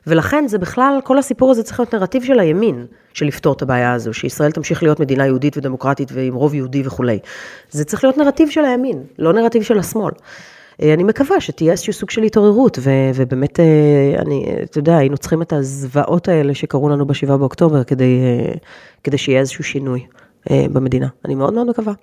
ולכן זה בכלל, כל הסיפור הזה צריך להיות נרטיב של הימין, של לפתור את הבעיה הזו, שישראל תמשיך להיות מדינה יהודית ודמוקרטית ועם רוב יהודי וכולי. זה צריך להיות נרטיב של הימין, לא נרטיב של השמאל. אה, אני מקווה שתהיה איזשהו סוג של התעוררות, ו- ובאמת, אה, אני, אתה יודע, היינו צריכים את הזוועות האלה שקרו לנו ב-7 באוקטובר, כדי, אה, כדי שיהיה איזשהו שינוי במדינה. אני מאוד מאוד מקווה.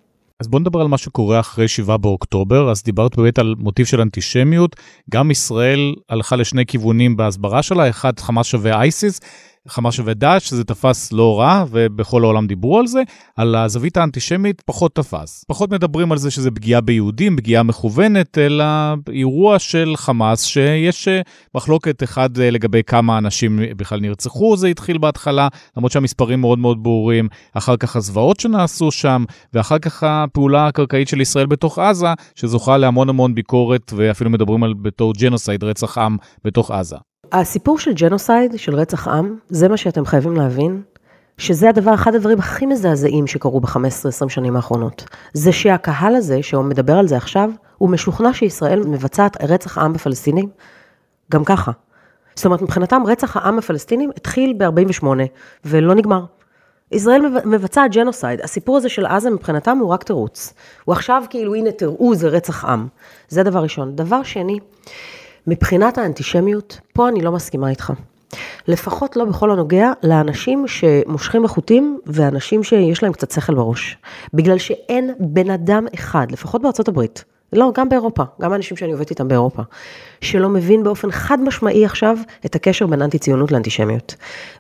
אז בוא נדבר על מה שקורה אחרי 7 באוקטובר, אז דיברת באמת על מוטיב של אנטישמיות, גם ישראל הלכה לשני כיוונים בהסברה שלה, אחד חמאס שווה אייסיס, חמאס שווה דאעש, שזה תפס לא רע, ובכל העולם דיברו על זה, על הזווית האנטישמית פחות תפס. פחות מדברים על זה שזה פגיעה ביהודים, פגיעה מכוונת, אלא אירוע של חמאס, שיש אה, מחלוקת אחד אה, לגבי כמה אנשים בכלל נרצחו, זה התחיל בהתחלה, למרות שהמספרים מאוד מאוד ברורים, אחר כך הזוועות שנעשו שם, ואחר כך הפעולה הקרקעית של ישראל בתוך עזה, שזוכה להמון המון ביקורת, ואפילו מדברים על בתור genocide, רצח עם בתוך עזה. הסיפור של genocide, של רצח עם, זה מה שאתם חייבים להבין, שזה הדבר, אחד הדברים הכי מזעזעים שקרו ב-15-20 שנים האחרונות. זה שהקהל הזה, שהוא מדבר על זה עכשיו, הוא משוכנע שישראל מבצעת רצח עם בפלסטינים, גם ככה. זאת אומרת, מבחינתם רצח העם הפלסטינים התחיל ב-48' ולא נגמר. ישראל מבצעת ג'נוסייד, הסיפור הזה של עזה מבחינתם הוא רק תירוץ. הוא עכשיו כאילו, הנה תראו, זה רצח עם. זה דבר ראשון. דבר שני, מבחינת האנטישמיות, פה אני לא מסכימה איתך. לפחות לא בכל הנוגע לאנשים שמושכים בחוטים ואנשים שיש להם קצת שכל בראש. בגלל שאין בן אדם אחד, לפחות בארצות הברית, לא, גם באירופה, גם האנשים שאני עובדת איתם באירופה, שלא מבין באופן חד משמעי עכשיו את הקשר בין אנטי ציונות לאנטישמיות.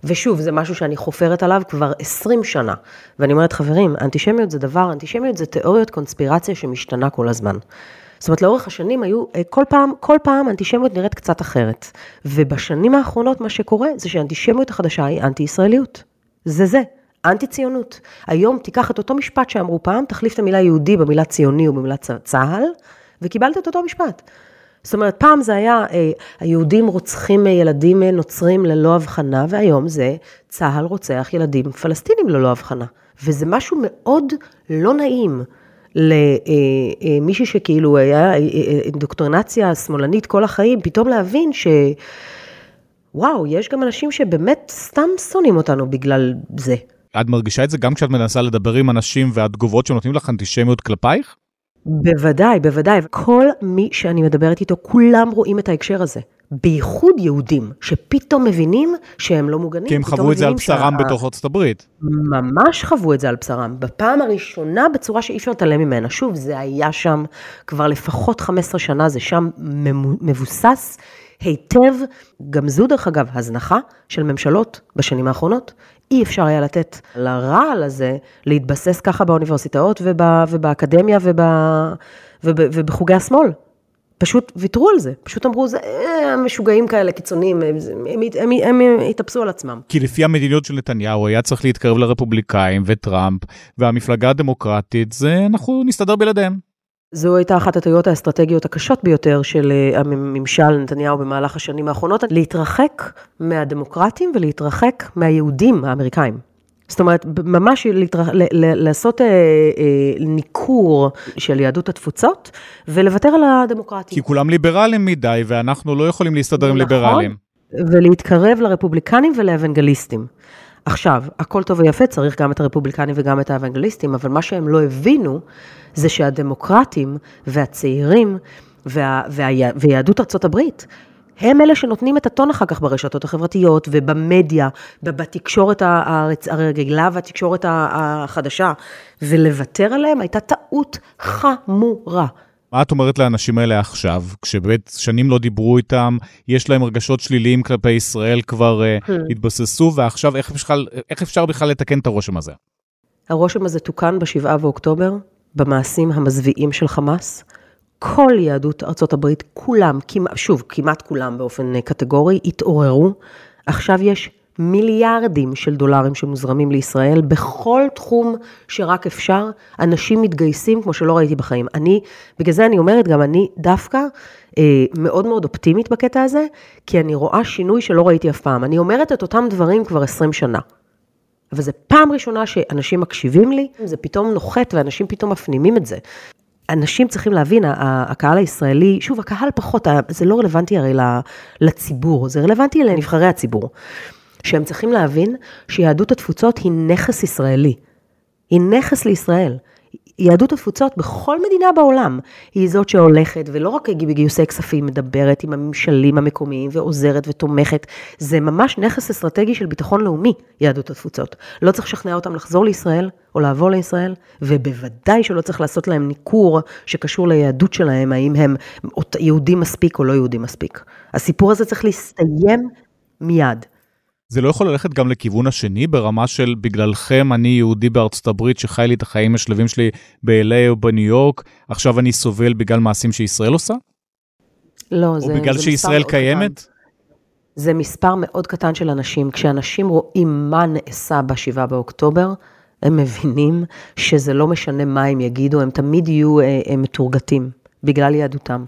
ושוב, זה משהו שאני חופרת עליו כבר 20 שנה. ואני אומרת, חברים, אנטישמיות זה דבר, אנטישמיות זה תיאוריות קונספירציה שמשתנה כל הזמן. זאת אומרת, לאורך השנים היו, אה, כל פעם, כל פעם אנטישמיות נראית קצת אחרת. ובשנים האחרונות מה שקורה זה שהאנטישמיות החדשה היא אנטי-ישראליות. זה זה, אנטי-ציונות. היום תיקח את אותו משפט שאמרו פעם, תחליף את המילה יהודי במילה ציוני או במילה צה"ל, וקיבלת את אותו משפט. זאת אומרת, פעם זה היה, אה, היהודים רוצחים ילדים נוצרים ללא הבחנה, והיום זה צה"ל רוצח ילדים פלסטינים ללא הבחנה. וזה משהו מאוד לא נעים. למישהי שכאילו היה אינדוקטרינציה שמאלנית כל החיים, פתאום להבין ש... וואו, יש גם אנשים שבאמת סתם שונאים אותנו בגלל זה. את מרגישה את זה גם כשאת מנסה לדבר עם אנשים והתגובות שנותנים לך אנטישמיות כלפייך? בוודאי, בוודאי. כל מי שאני מדברת איתו, כולם רואים את ההקשר הזה. בייחוד יהודים, שפתאום מבינים שהם לא מוגנים. כי הם חוו את זה על בשרם שה... בתוך ארצות הברית. ממש חוו את זה על בשרם. בפעם הראשונה בצורה שאי אפשר להתעלם ממנה. שוב, זה היה שם כבר לפחות 15 שנה, זה שם מבוסס היטב. גם זו, דרך אגב, הזנחה של ממשלות בשנים האחרונות. אי אפשר היה לתת לרעל הזה להתבסס ככה באוניברסיטאות ובאקדמיה ובחוגי השמאל. פשוט ויתרו על זה, פשוט אמרו, זה אה, משוגעים כאלה קיצוניים, הם, הם, הם, הם התאפסו על עצמם. כי לפי המדיניות של נתניהו היה צריך להתקרב לרפובליקאים וטראמפ והמפלגה הדמוקרטית, זה אנחנו נסתדר בלעדיהם. זו הייתה אחת הטעויות האסטרטגיות הקשות ביותר של אה, הממשל נתניהו במהלך השנים האחרונות, להתרחק מהדמוקרטים ולהתרחק מהיהודים האמריקאים. זאת אומרת, ממש להתרח... לעשות אה, אה, ניכור של יהדות התפוצות ולוותר על הדמוקרטיה. כי כולם ליברלים מדי ואנחנו לא יכולים להסתדר עם נכון, ליברלים. ולהתקרב לרפובליקנים ולאוונגליסטים. עכשיו, הכל טוב ויפה, צריך גם את הרפובליקנים וגם את האוונגליסטים, אבל מה שהם לא הבינו זה שהדמוקרטים והצעירים וה, וה, ויהדות ארצות הברית הם אלה שנותנים את הטון אחר כך ברשתות החברתיות ובמדיה, בתקשורת הרגילה והתקשורת החדשה, ולוותר עליהם הייתה טעות חמורה. מה את אומרת לאנשים האלה עכשיו, כשבאמת שנים לא דיברו איתם, יש להם רגשות שליליים כלפי ישראל, כבר uh, התבססו, ועכשיו איך אפשר, איך אפשר בכלל לתקן את הרושם הזה? הרושם הזה תוקן ב-7 באוקטובר, במעשים המזוויעים של חמאס. כל יהדות ארצות הברית, כולם, כמעט, שוב, כמעט כולם באופן קטגורי, התעוררו. עכשיו יש מיליארדים של דולרים שמוזרמים לישראל, בכל תחום שרק אפשר, אנשים מתגייסים כמו שלא ראיתי בחיים. אני, בגלל זה אני אומרת, גם אני דווקא אה, מאוד מאוד אופטימית בקטע הזה, כי אני רואה שינוי שלא ראיתי אף פעם. אני אומרת את אותם דברים כבר 20 שנה. אבל זו פעם ראשונה שאנשים מקשיבים לי, זה פתאום נוחת ואנשים פתאום מפנימים את זה. אנשים צריכים להבין, הקהל הישראלי, שוב, הקהל פחות, זה לא רלוונטי הרי לציבור, זה רלוונטי לנבחרי הציבור. שהם צריכים להבין שיהדות התפוצות היא נכס ישראלי. היא נכס לישראל. יהדות התפוצות בכל מדינה בעולם היא זאת שהולכת, ולא רק בגיוסי כספים, מדברת עם הממשלים המקומיים ועוזרת ותומכת. זה ממש נכס אסטרטגי של ביטחון לאומי, יהדות התפוצות. לא צריך לשכנע אותם לחזור לישראל או לעבור לישראל, ובוודאי שלא צריך לעשות להם ניכור שקשור ליהדות שלהם, האם הם יהודים מספיק או לא יהודים מספיק. הסיפור הזה צריך להסתיים מיד. זה לא יכול ללכת גם לכיוון השני, ברמה של בגללכם אני יהודי בארצות הברית שחי לי את החיים השלווים שלי ב-LA או בניו יורק, עכשיו אני סובל בגלל מעשים שישראל עושה? לא, זה... או בגלל זה שישראל קיימת? קטן. זה מספר מאוד קטן של אנשים. כשאנשים רואים מה נעשה ב-7 באוקטובר, הם מבינים שזה לא משנה מה הם יגידו, הם תמיד יהיו אה, אה, מתורגתים בגלל יהדותם.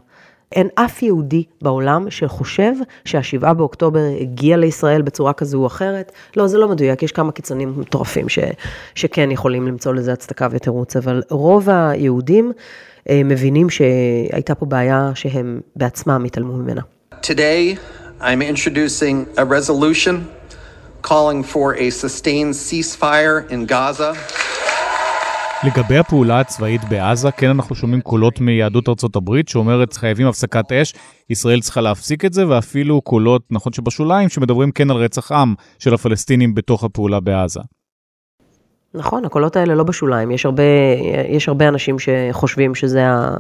אין אף יהודי בעולם שחושב שהשבעה באוקטובר הגיע לישראל בצורה כזו או אחרת. לא, זה לא מדויק, יש כמה קיצונים מטורפים ש, שכן יכולים למצוא לזה הצדקה ותירוץ, אבל רוב היהודים אה, מבינים שהייתה פה בעיה שהם בעצמם התעלמו ממנה. Today, I'm introducing a resolution calling for a sustained ceasefire in Gaza. לגבי הפעולה הצבאית בעזה, כן אנחנו שומעים קולות מיהדות ארצות הברית שאומרת חייבים הפסקת אש, ישראל צריכה להפסיק את זה, ואפילו קולות, נכון שבשוליים, שמדברים כן על רצח עם של הפלסטינים בתוך הפעולה בעזה. נכון, הקולות האלה לא בשוליים, יש הרבה, יש הרבה אנשים שחושבים שזה ה...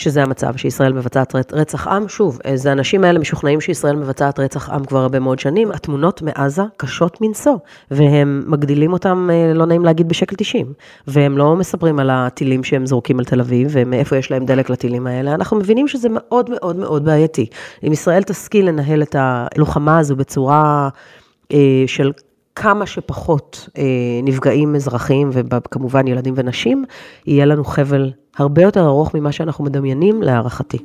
שזה המצב, שישראל מבצעת רצח עם. שוב, אז האנשים האלה משוכנעים שישראל מבצעת רצח עם כבר הרבה מאוד שנים. התמונות מעזה קשות מנשוא, והם מגדילים אותם, אה, לא נעים להגיד, בשקל 90. והם לא מספרים על הטילים שהם זורקים על תל אביב, ומאיפה יש להם דלק לטילים האלה. אנחנו מבינים שזה מאוד מאוד מאוד בעייתי. אם ישראל תשכיל לנהל את הלוחמה הזו בצורה אה, של כמה שפחות אה, נפגעים אזרחיים, וכמובן ילדים ונשים, יהיה לנו חבל הרבה יותר ארוך ממה שאנחנו מדמיינים, להערכתי.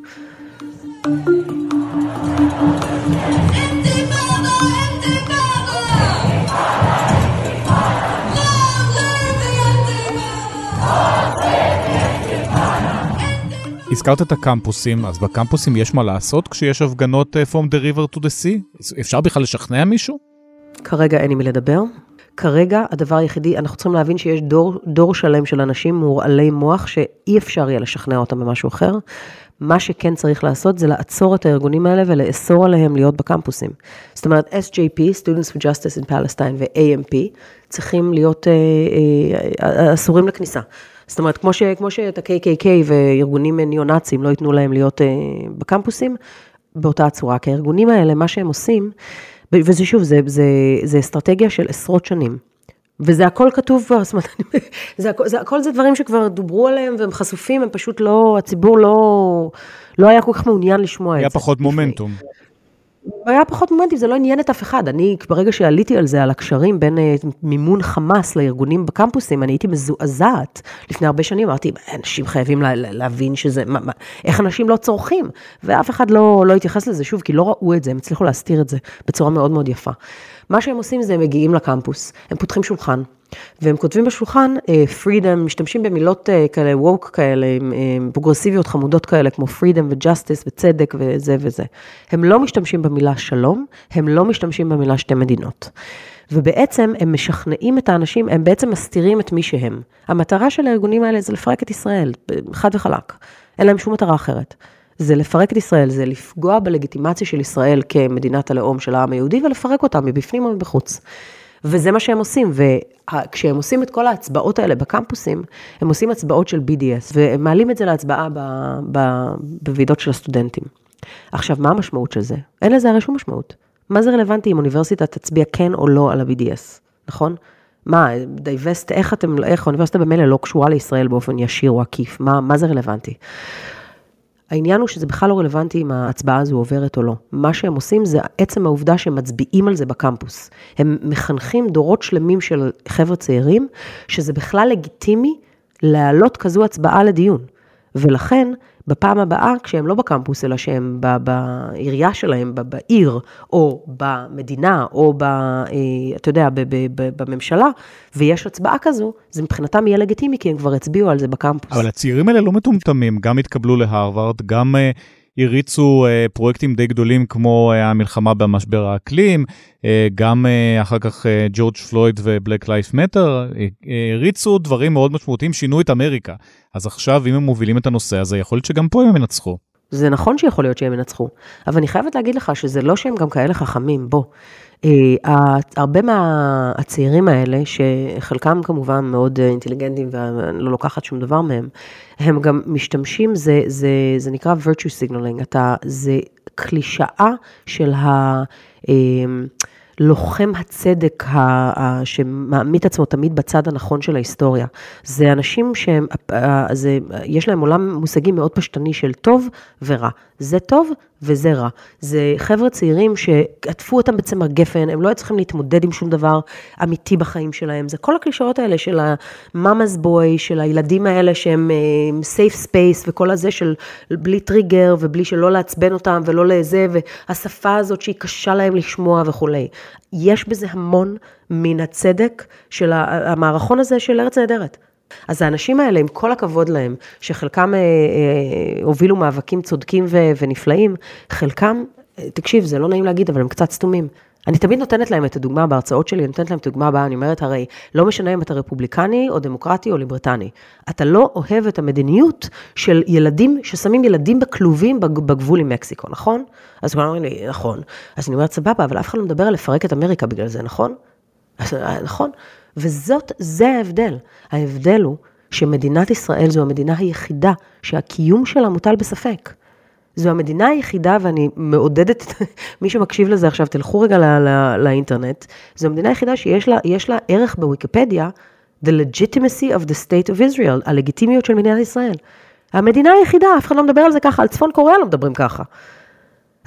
הזכרת את הקמפוסים, אז בקמפוסים יש מה לעשות כשיש הפגנות אה, From the River to the Sea? אפשר בכלל לשכנע מישהו? כרגע אין עם מי לדבר. כרגע הדבר היחידי, אנחנו צריכים להבין שיש דור, דור שלם של אנשים מורעלי מוח שאי אפשר יהיה לשכנע אותם במשהו אחר. מה שכן צריך לעשות זה לעצור את הארגונים האלה ולאסור עליהם להיות בקמפוסים. זאת אומרת, SJP, Students for Justice in Palestine ו-AMP, צריכים להיות אה, אה, אסורים לכניסה. זאת אומרת, כמו, ש, כמו שאת ה-KKK וארגונים ניאו-נאצים לא ייתנו להם להיות אה, בקמפוסים, באותה הצורה. כי הארגונים האלה, מה שהם עושים, וזה שוב, זה, זה, זה אסטרטגיה של עשרות שנים. וזה הכל כתוב כבר, זאת אומרת, זה, הכל, זה הכל זה דברים שכבר דוברו עליהם והם חשופים, הם פשוט לא, הציבור לא, לא היה כל כך מעוניין לשמוע את זה. היה פחות מומנטום. היה פחות מומנטים, זה לא עניין את אף אחד. אני, ברגע שעליתי על זה, על הקשרים בין אה, מימון חמאס לארגונים בקמפוסים, אני הייתי מזועזעת. לפני הרבה שנים אמרתי, אנשים חייבים לה, להבין שזה, מה, מה, איך אנשים לא צורכים. ואף אחד לא, לא התייחס לזה, שוב, כי לא ראו את זה, הם הצליחו להסתיר את זה בצורה מאוד מאוד יפה. מה שהם עושים זה הם מגיעים לקמפוס, הם פותחים שולחן, והם כותבים בשולחן פרידום, uh, משתמשים במילות uh, כאלה ווק כאלה, uh, פרוגרסיביות חמודות כאלה, כמו פרידום וג'סטיס וצדק וזה וזה. הם לא משתמשים במילה שלום, הם לא משתמשים במילה שתי מדינות. ובעצם הם משכנעים את האנשים, הם בעצם מסתירים את מי שהם. המטרה של הארגונים האלה זה לפרק את ישראל, חד וחלק. אין להם שום מטרה אחרת. זה לפרק את ישראל, זה לפגוע בלגיטימציה של ישראל כמדינת הלאום של העם היהודי ולפרק אותה מבפנים או מבחוץ. וזה מה שהם עושים, וכשהם עושים את כל ההצבעות האלה בקמפוסים, הם עושים הצבעות של BDS, והם מעלים את זה להצבעה בוועידות של הסטודנטים. עכשיו, מה המשמעות של זה? אין לזה הרי שום משמעות. מה זה רלוונטי אם אוניברסיטה תצביע כן או לא על ה-BDS, נכון? מה, divest, איך אתם, איך האוניברסיטה במילא לא קשורה לישראל באופן ישיר או עקיף, מה, מה זה רלוונטי? העניין הוא שזה בכלל לא רלוונטי אם ההצבעה הזו עוברת או לא. מה שהם עושים זה עצם העובדה שהם מצביעים על זה בקמפוס. הם מחנכים דורות שלמים של חבר'ה צעירים, שזה בכלל לגיטימי להעלות כזו הצבעה לדיון. ולכן, בפעם הבאה, כשהם לא בקמפוס, אלא שהם בעירייה שלהם, בעיר, או במדינה, או, ב, אה, אתה יודע, בממשלה, ויש הצבעה כזו, זה מבחינתם יהיה לגיטימי, כי הם כבר הצביעו על זה בקמפוס. אבל הצעירים האלה לא מטומטמים, גם התקבלו להרווארד, גם... אה, הריצו uh, פרויקטים די גדולים כמו uh, המלחמה במשבר האקלים, uh, גם uh, אחר כך ג'ורג' פלויד ובלק לייף מטר, הריצו דברים מאוד משמעותיים, שינו את אמריקה. אז עכשיו, אם הם מובילים את הנושא הזה, יכול להיות שגם פה הם ינצחו. זה נכון שיכול להיות שהם ינצחו, אבל אני חייבת להגיד לך שזה לא שהם גם כאלה חכמים, בוא. אה, הרבה מהצעירים האלה, שחלקם כמובן מאוד אה, אינטליגנטים ואני לא לוקחת שום דבר מהם, הם גם משתמשים, זה, זה, זה נקרא virtue signaling, אתה, זה קלישאה של ה... אה, לוחם הצדק ה, ה, שמעמיד עצמו תמיד בצד הנכון של ההיסטוריה. זה אנשים שהם, זה, יש להם עולם מושגים מאוד פשטני של טוב ורע. זה טוב וזה רע. זה חבר'ה צעירים שעטפו אותם בצמר גפן, הם לא היו צריכים להתמודד עם שום דבר אמיתי בחיים שלהם. זה כל הקלישאות האלה של ה mama's boy, של הילדים האלה שהם safe uh, space, וכל הזה של בלי טריגר ובלי שלא לעצבן אותם ולא לזה, והשפה הזאת שהיא קשה להם לשמוע וכולי. יש בזה המון מן הצדק של המערכון הזה של ארץ נהדרת. אז האנשים האלה, עם כל הכבוד להם, שחלקם אה, אה, הובילו מאבקים צודקים ו- ונפלאים, חלקם, אה, תקשיב, זה לא נעים להגיד, אבל הם קצת סתומים. אני תמיד נותנת להם את הדוגמה בהרצאות שלי, אני נותנת להם את הדוגמה הבאה, אני אומרת, הרי לא משנה אם אתה רפובליקני או דמוקרטי או ליברטני. אתה לא אוהב את המדיניות של ילדים, ששמים ילדים בכלובים בגבול עם מקסיקו, נכון? אז כולם אומרים לי, נכון. אז אני אומרת, סבבה, אבל אף אחד לא מדבר על לפרק את אמריקה בגלל זה, נכון? אז, אה, נכון. וזאת, זה ההבדל. ההבדל הוא שמדינת ישראל זו המדינה היחידה שהקיום שלה מוטל בספק. זו המדינה היחידה, ואני מעודדת מי שמקשיב לזה עכשיו, תלכו רגע לא, לא, לאינטרנט, זו המדינה היחידה שיש לה, לה ערך בוויקיפדיה, The legitimacy of the state of Israel, הלגיטימיות של מדינת ישראל. המדינה היחידה, אף אחד לא מדבר על זה ככה, על צפון קוריאה לא מדברים ככה.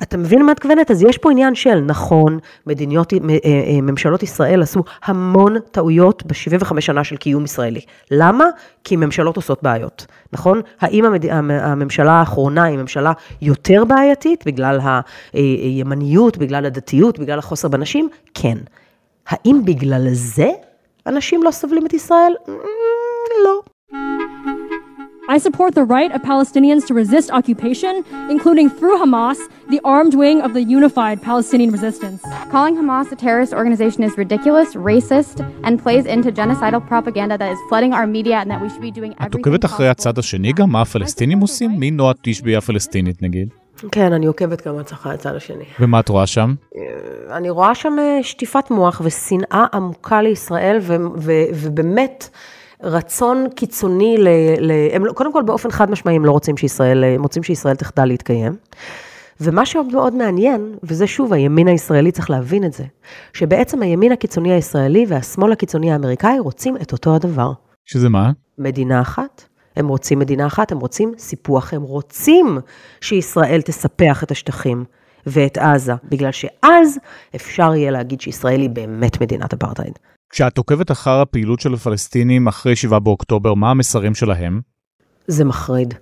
אתה מבין מה את כוונת? אז יש פה עניין של, נכון, מדיניות, אה, אה, ממשלות ישראל עשו המון טעויות ב-75 שנה של קיום ישראלי. למה? כי ממשלות עושות בעיות, נכון? האם המד... הממשלה האחרונה היא ממשלה יותר בעייתית בגלל הימניות, בגלל הדתיות, בגלל החוסר בנשים? כן. האם בגלל זה אנשים לא סובלים את ישראל? לא. I support the right of Palestinians to resist occupation, including through Hamas, the armed wing of the unified Palestinian resistance. Calling Hamas a terrorist organization is ridiculous, racist, and plays into genocidal propaganda that is flooding our media and that we should be doing everything את עוקבת אחרי הצד השני גם? מה הפלסטינים עושים? מי נועה תשבי הפלסטינית נגיד? כן, אני עוקבת גם אחרי הצד השני. ומה את רואה שם? אני רואה שם שטיפת מוח ושנאה עמוקה לישראל, ובאמת... רצון קיצוני ל... ל הם, לא, קודם כל, באופן חד משמעי, הם לא רוצים שישראל, הם רוצים שישראל תחדל להתקיים. ומה שעוד מאוד מעניין, וזה שוב, הימין הישראלי צריך להבין את זה, שבעצם הימין הקיצוני הישראלי והשמאל הקיצוני האמריקאי רוצים את אותו הדבר. שזה מה? מדינה אחת. הם רוצים מדינה אחת, הם רוצים סיפוח, הם רוצים שישראל תספח את השטחים ואת עזה, בגלל שאז אפשר יהיה להגיד שישראל היא באמת מדינת אפרטהייד. כשאת עוקבת אחר הפעילות של הפלסטינים אחרי 7 באוקטובר, מה המסרים שלהם? זה מחריד.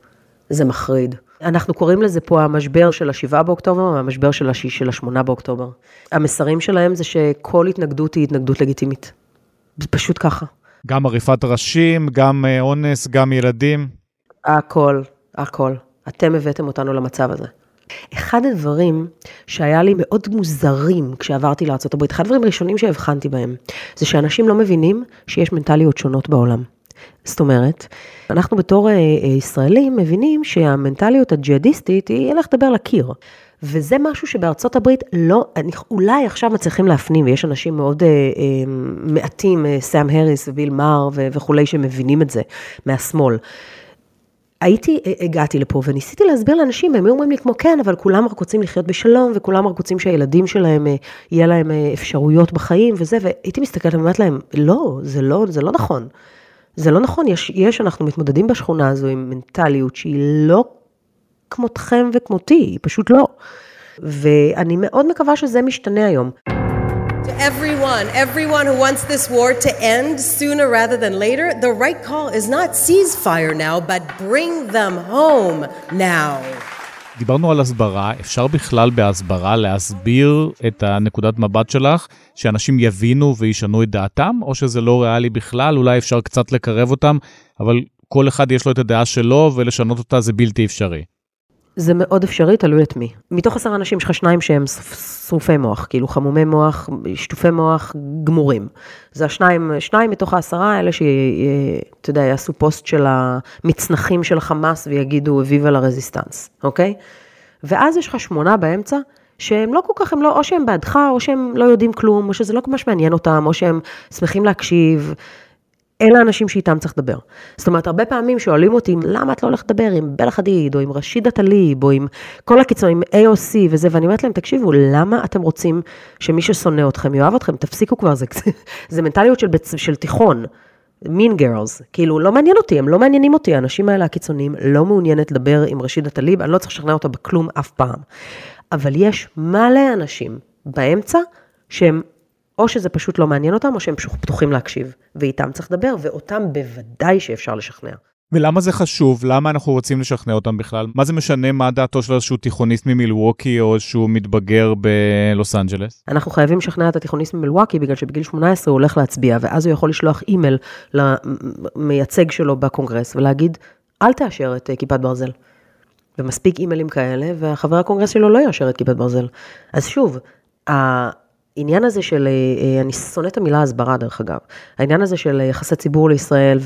זה מחריד. אנחנו קוראים לזה פה המשבר של ה-7 באוקטובר, המשבר של ה-8 באוקטובר. המסרים שלהם זה שכל התנגדות היא התנגדות לגיטימית. זה פשוט ככה. גם עריפת ראשים, גם אה, אונס, גם ילדים? הכל, הכל. אתם הבאתם אותנו למצב הזה. אחד הדברים שהיה לי מאוד מוזרים כשעברתי לארה"ב, אחד הדברים הראשונים שהבחנתי בהם, זה שאנשים לא מבינים שיש מנטליות שונות בעולם. זאת אומרת, אנחנו בתור אה, אה, ישראלים מבינים שהמנטליות הג'יהאדיסטית היא ילך לדבר לקיר. וזה משהו שבארצות הברית לא, אולי עכשיו מצליחים להפנים, ויש אנשים מאוד אה, אה, מעטים, אה, סאם הריס וביל מאר וכולי, שמבינים את זה מהשמאל. הייתי, אה, הגעתי לפה וניסיתי להסביר לאנשים, הם היו אומרים לי כמו כן, אבל כולם רק רוצים לחיות בשלום, וכולם רק רוצים שהילדים שלהם, אה, יהיה להם אה, אפשרויות בחיים וזה, והייתי מסתכלת ואומרת להם, לא, זה לא, זה לא נכון. זה לא נכון, יש, יש, אנחנו מתמודדים בשכונה הזו עם מנטליות שהיא לא כמותכם וכמותי, היא פשוט לא. ואני מאוד מקווה שזה משתנה היום. To everyone, everyone who wants this war to end sooner rather than later, the right call is not ceasefire now, but bring them home now. דיברנו על הסברה, אפשר בכלל בהסברה להסביר את הנקודת מבט שלך, שאנשים יבינו וישנו את דעתם, או שזה לא ריאלי בכלל, אולי אפשר קצת לקרב אותם, אבל כל אחד יש לו את הדעה שלו ולשנות אותה זה בלתי אפשרי. זה מאוד אפשרי, תלוי את מי. מתוך עשרה אנשים יש לך שניים שהם שרופי מוח, כאילו חמומי מוח, שטופי מוח גמורים. זה השניים, שניים מתוך העשרה האלה שאתה יודע, יעשו פוסט של המצנחים של החמאס ויגידו, אביבה לרזיסטנס, אוקיי? ואז יש לך שמונה באמצע, שהם לא כל כך, הם לא, או שהם בעדך, או שהם לא יודעים כלום, או שזה לא ממש מעניין אותם, או שהם שמחים להקשיב. אלה האנשים שאיתם צריך לדבר. זאת אומרת, הרבה פעמים שואלים אותי, למה את לא הולכת לדבר עם בלה חדיד, או עם רשידה טליב, או עם כל הקיצונים, עם AOC וזה, ואני אומרת להם, תקשיבו, למה אתם רוצים שמי ששונא אתכם יאהב אתכם? תפסיקו כבר, זה, זה מנטליות של, של תיכון. מין גרלס, כאילו לא מעניין אותי, הם לא מעניינים אותי, האנשים האלה הקיצוניים, לא מעוניינת לדבר עם רשידה טליב, אני לא צריך לשכנע אותה בכלום אף פעם. אבל יש מלא אנשים באמצע שהם או שזה פשוט לא מעניין אותם, או שהם פשוט פתוחים להקשיב, ואיתם צריך לדבר, ואותם בוודאי שאפשר לשכנע. ולמה זה חשוב? למה אנחנו רוצים לשכנע אותם בכלל? מה זה משנה מה דעתו של איזשהו תיכוניסט ממילווקי או איזשהו מתבגר בלוס אנג'לס? אנחנו חייבים לשכנע את התיכוניסט ממילווקי בגלל שבגיל 18 הוא הולך להצביע, ואז הוא יכול לשלוח אימייל למייצג שלו בקונגרס ולהגיד, אל תאשר את אה, כיפת ברזל. ומספיק אימיילים כאלה, והחבר הקונגרס שלו לא יאשר את כיפת ברזל. אז שוב, העניין הזה של, אה, אה, אני שונא את המילה הסברה דרך אגב, העניין הזה של יחסי ציבור לישראל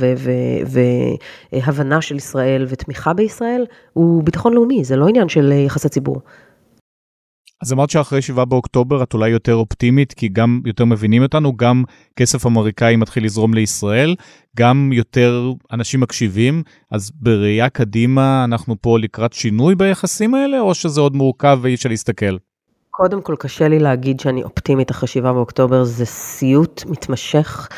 והבנה של ישראל ותמיכה בישראל, הוא ביטחון לאומי, זה לא עניין של יחסי ציבור. אז אמרת שאחרי 7 באוקטובר את אולי יותר אופטימית, כי גם יותר מבינים אותנו, גם כסף אמריקאי מתחיל לזרום לישראל, גם יותר אנשים מקשיבים, אז בראייה קדימה אנחנו פה לקראת שינוי ביחסים האלה, או שזה עוד מורכב ואי אפשר להסתכל? קודם כל, קשה לי להגיד שאני אופטימית 7 באוקטובר, זה סיוט מתמשך.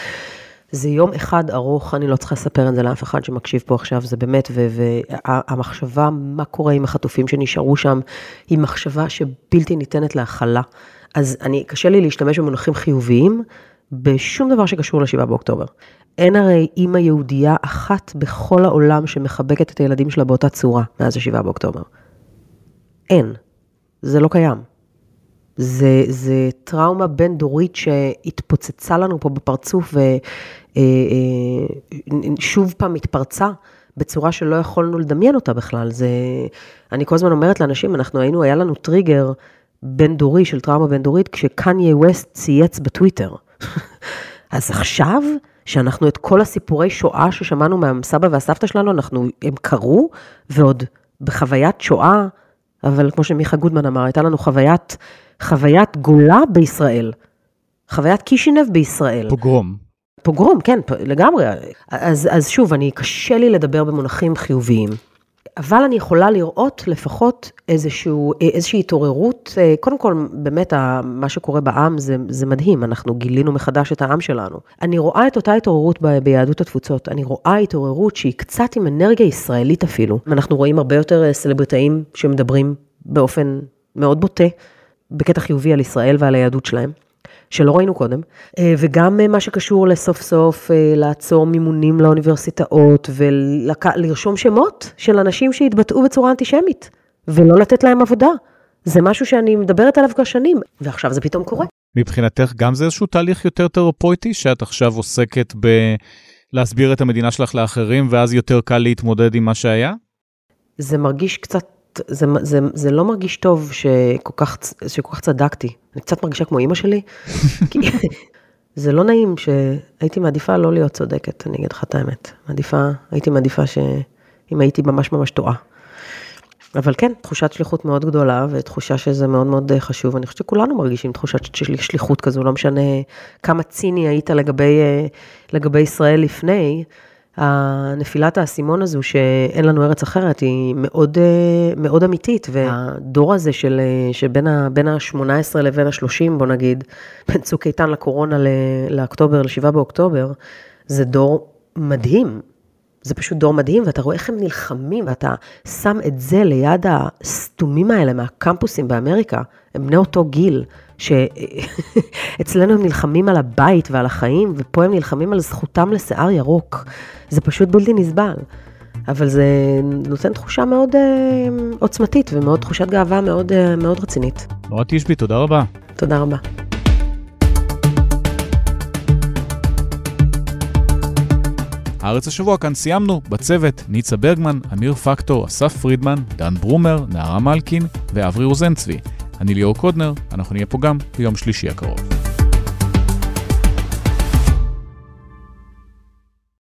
זה יום אחד ארוך, אני לא צריכה לספר את זה לאף אחד שמקשיב פה עכשיו, זה באמת, והמחשבה מה קורה עם החטופים שנשארו שם, היא מחשבה שבלתי ניתנת להכלה. אז אני, קשה לי להשתמש במונחים חיוביים בשום דבר שקשור ל-7 באוקטובר. אין הרי אימא יהודייה אחת בכל העולם שמחבקת את הילדים שלה באותה צורה מאז ה-7 באוקטובר. אין. זה לא קיים. זה, זה טראומה בין-דורית שהתפוצצה לנו פה בפרצוף ושוב אה, אה, פעם התפרצה בצורה שלא יכולנו לדמיין אותה בכלל. זה, אני כל הזמן אומרת לאנשים, אנחנו היינו, היה לנו טריגר בין-דורי של טראומה בין-דורית כשקניה ווסט צייץ בטוויטר. אז עכשיו, שאנחנו את כל הסיפורי שואה ששמענו מהסבא והסבתא שלנו, אנחנו, הם קרו, ועוד בחוויית שואה, אבל כמו שמיכה גודמן אמר, הייתה לנו חוויית חוויית גולה בישראל. חוויית קישינב בישראל. פוגרום. פוגרום, כן, לגמרי. אז, אז שוב, אני, קשה לי לדבר במונחים חיוביים. אבל אני יכולה לראות לפחות איזשהו, איזושהי התעוררות, קודם כל, באמת, מה שקורה בעם זה, זה מדהים, אנחנו גילינו מחדש את העם שלנו. אני רואה את אותה התעוררות ב, ביהדות התפוצות, אני רואה התעוררות שהיא קצת עם אנרגיה ישראלית אפילו. אנחנו רואים הרבה יותר סלבריטאים שמדברים באופן מאוד בוטה בקטע חיובי על ישראל ועל היהדות שלהם, שלא ראינו קודם, אה, וגם אה, מה שקשור לסוף סוף אה, לעצור מימונים לאוניברסיטאות ולרשום שמות של אנשים שהתבטאו בצורה אנטישמית, ולא לתת להם עבודה. זה משהו שאני מדברת עליו כבר שנים, ועכשיו זה פתאום קורה. מבחינתך גם זה איזשהו תהליך יותר תרפויטי, שאת עכשיו עוסקת בלהסביר את המדינה שלך לאחרים, ואז יותר קל להתמודד עם מה שהיה? זה מרגיש קצת זה, זה, זה לא מרגיש טוב שכל כך, שכל כך צדקתי. אני קצת מרגישה כמו אימא שלי. כי זה לא נעים שהייתי מעדיפה לא להיות צודקת, אני אגיד לך את האמת. מעדיפה, הייתי מעדיפה שאם הייתי ממש ממש טועה. אבל כן, תחושת שליחות מאוד גדולה, ותחושה שזה מאוד מאוד חשוב. אני חושבת שכולנו מרגישים תחושת שליחות כזו, לא משנה כמה ציני היית לגבי, לגבי ישראל לפני. הנפילת האסימון הזו, שאין לנו ארץ אחרת, היא מאוד, אה, מאוד אמיתית, והדור הזה של, אה, שבין ה-18 לבין ה-30, בוא נגיד, בין צוק איתן לקורונה לאוקטובר, ל-7 באוקטובר, זה דור מדהים. זה פשוט דור מדהים, ואתה רואה איך הם נלחמים, ואתה שם את זה ליד הסתומים האלה מהקמפוסים באמריקה, הם בני אותו גיל, שאצלנו הם נלחמים על הבית ועל החיים, ופה הם נלחמים על זכותם לשיער ירוק. זה פשוט בלתי נסבל. אבל זה נותן תחושה מאוד אה, עוצמתית ומאוד תחושת גאווה מאוד, אה, מאוד רצינית. נורא תשבי, תודה רבה. תודה רבה. הארץ השבוע כאן סיימנו, בצוות ניצה ברגמן, אמיר פקטור, אסף פרידמן, דן ברומר, נערה מלקין ואברי רוזנצבי. אני ליאור קודנר, אנחנו נהיה פה גם ביום שלישי הקרוב.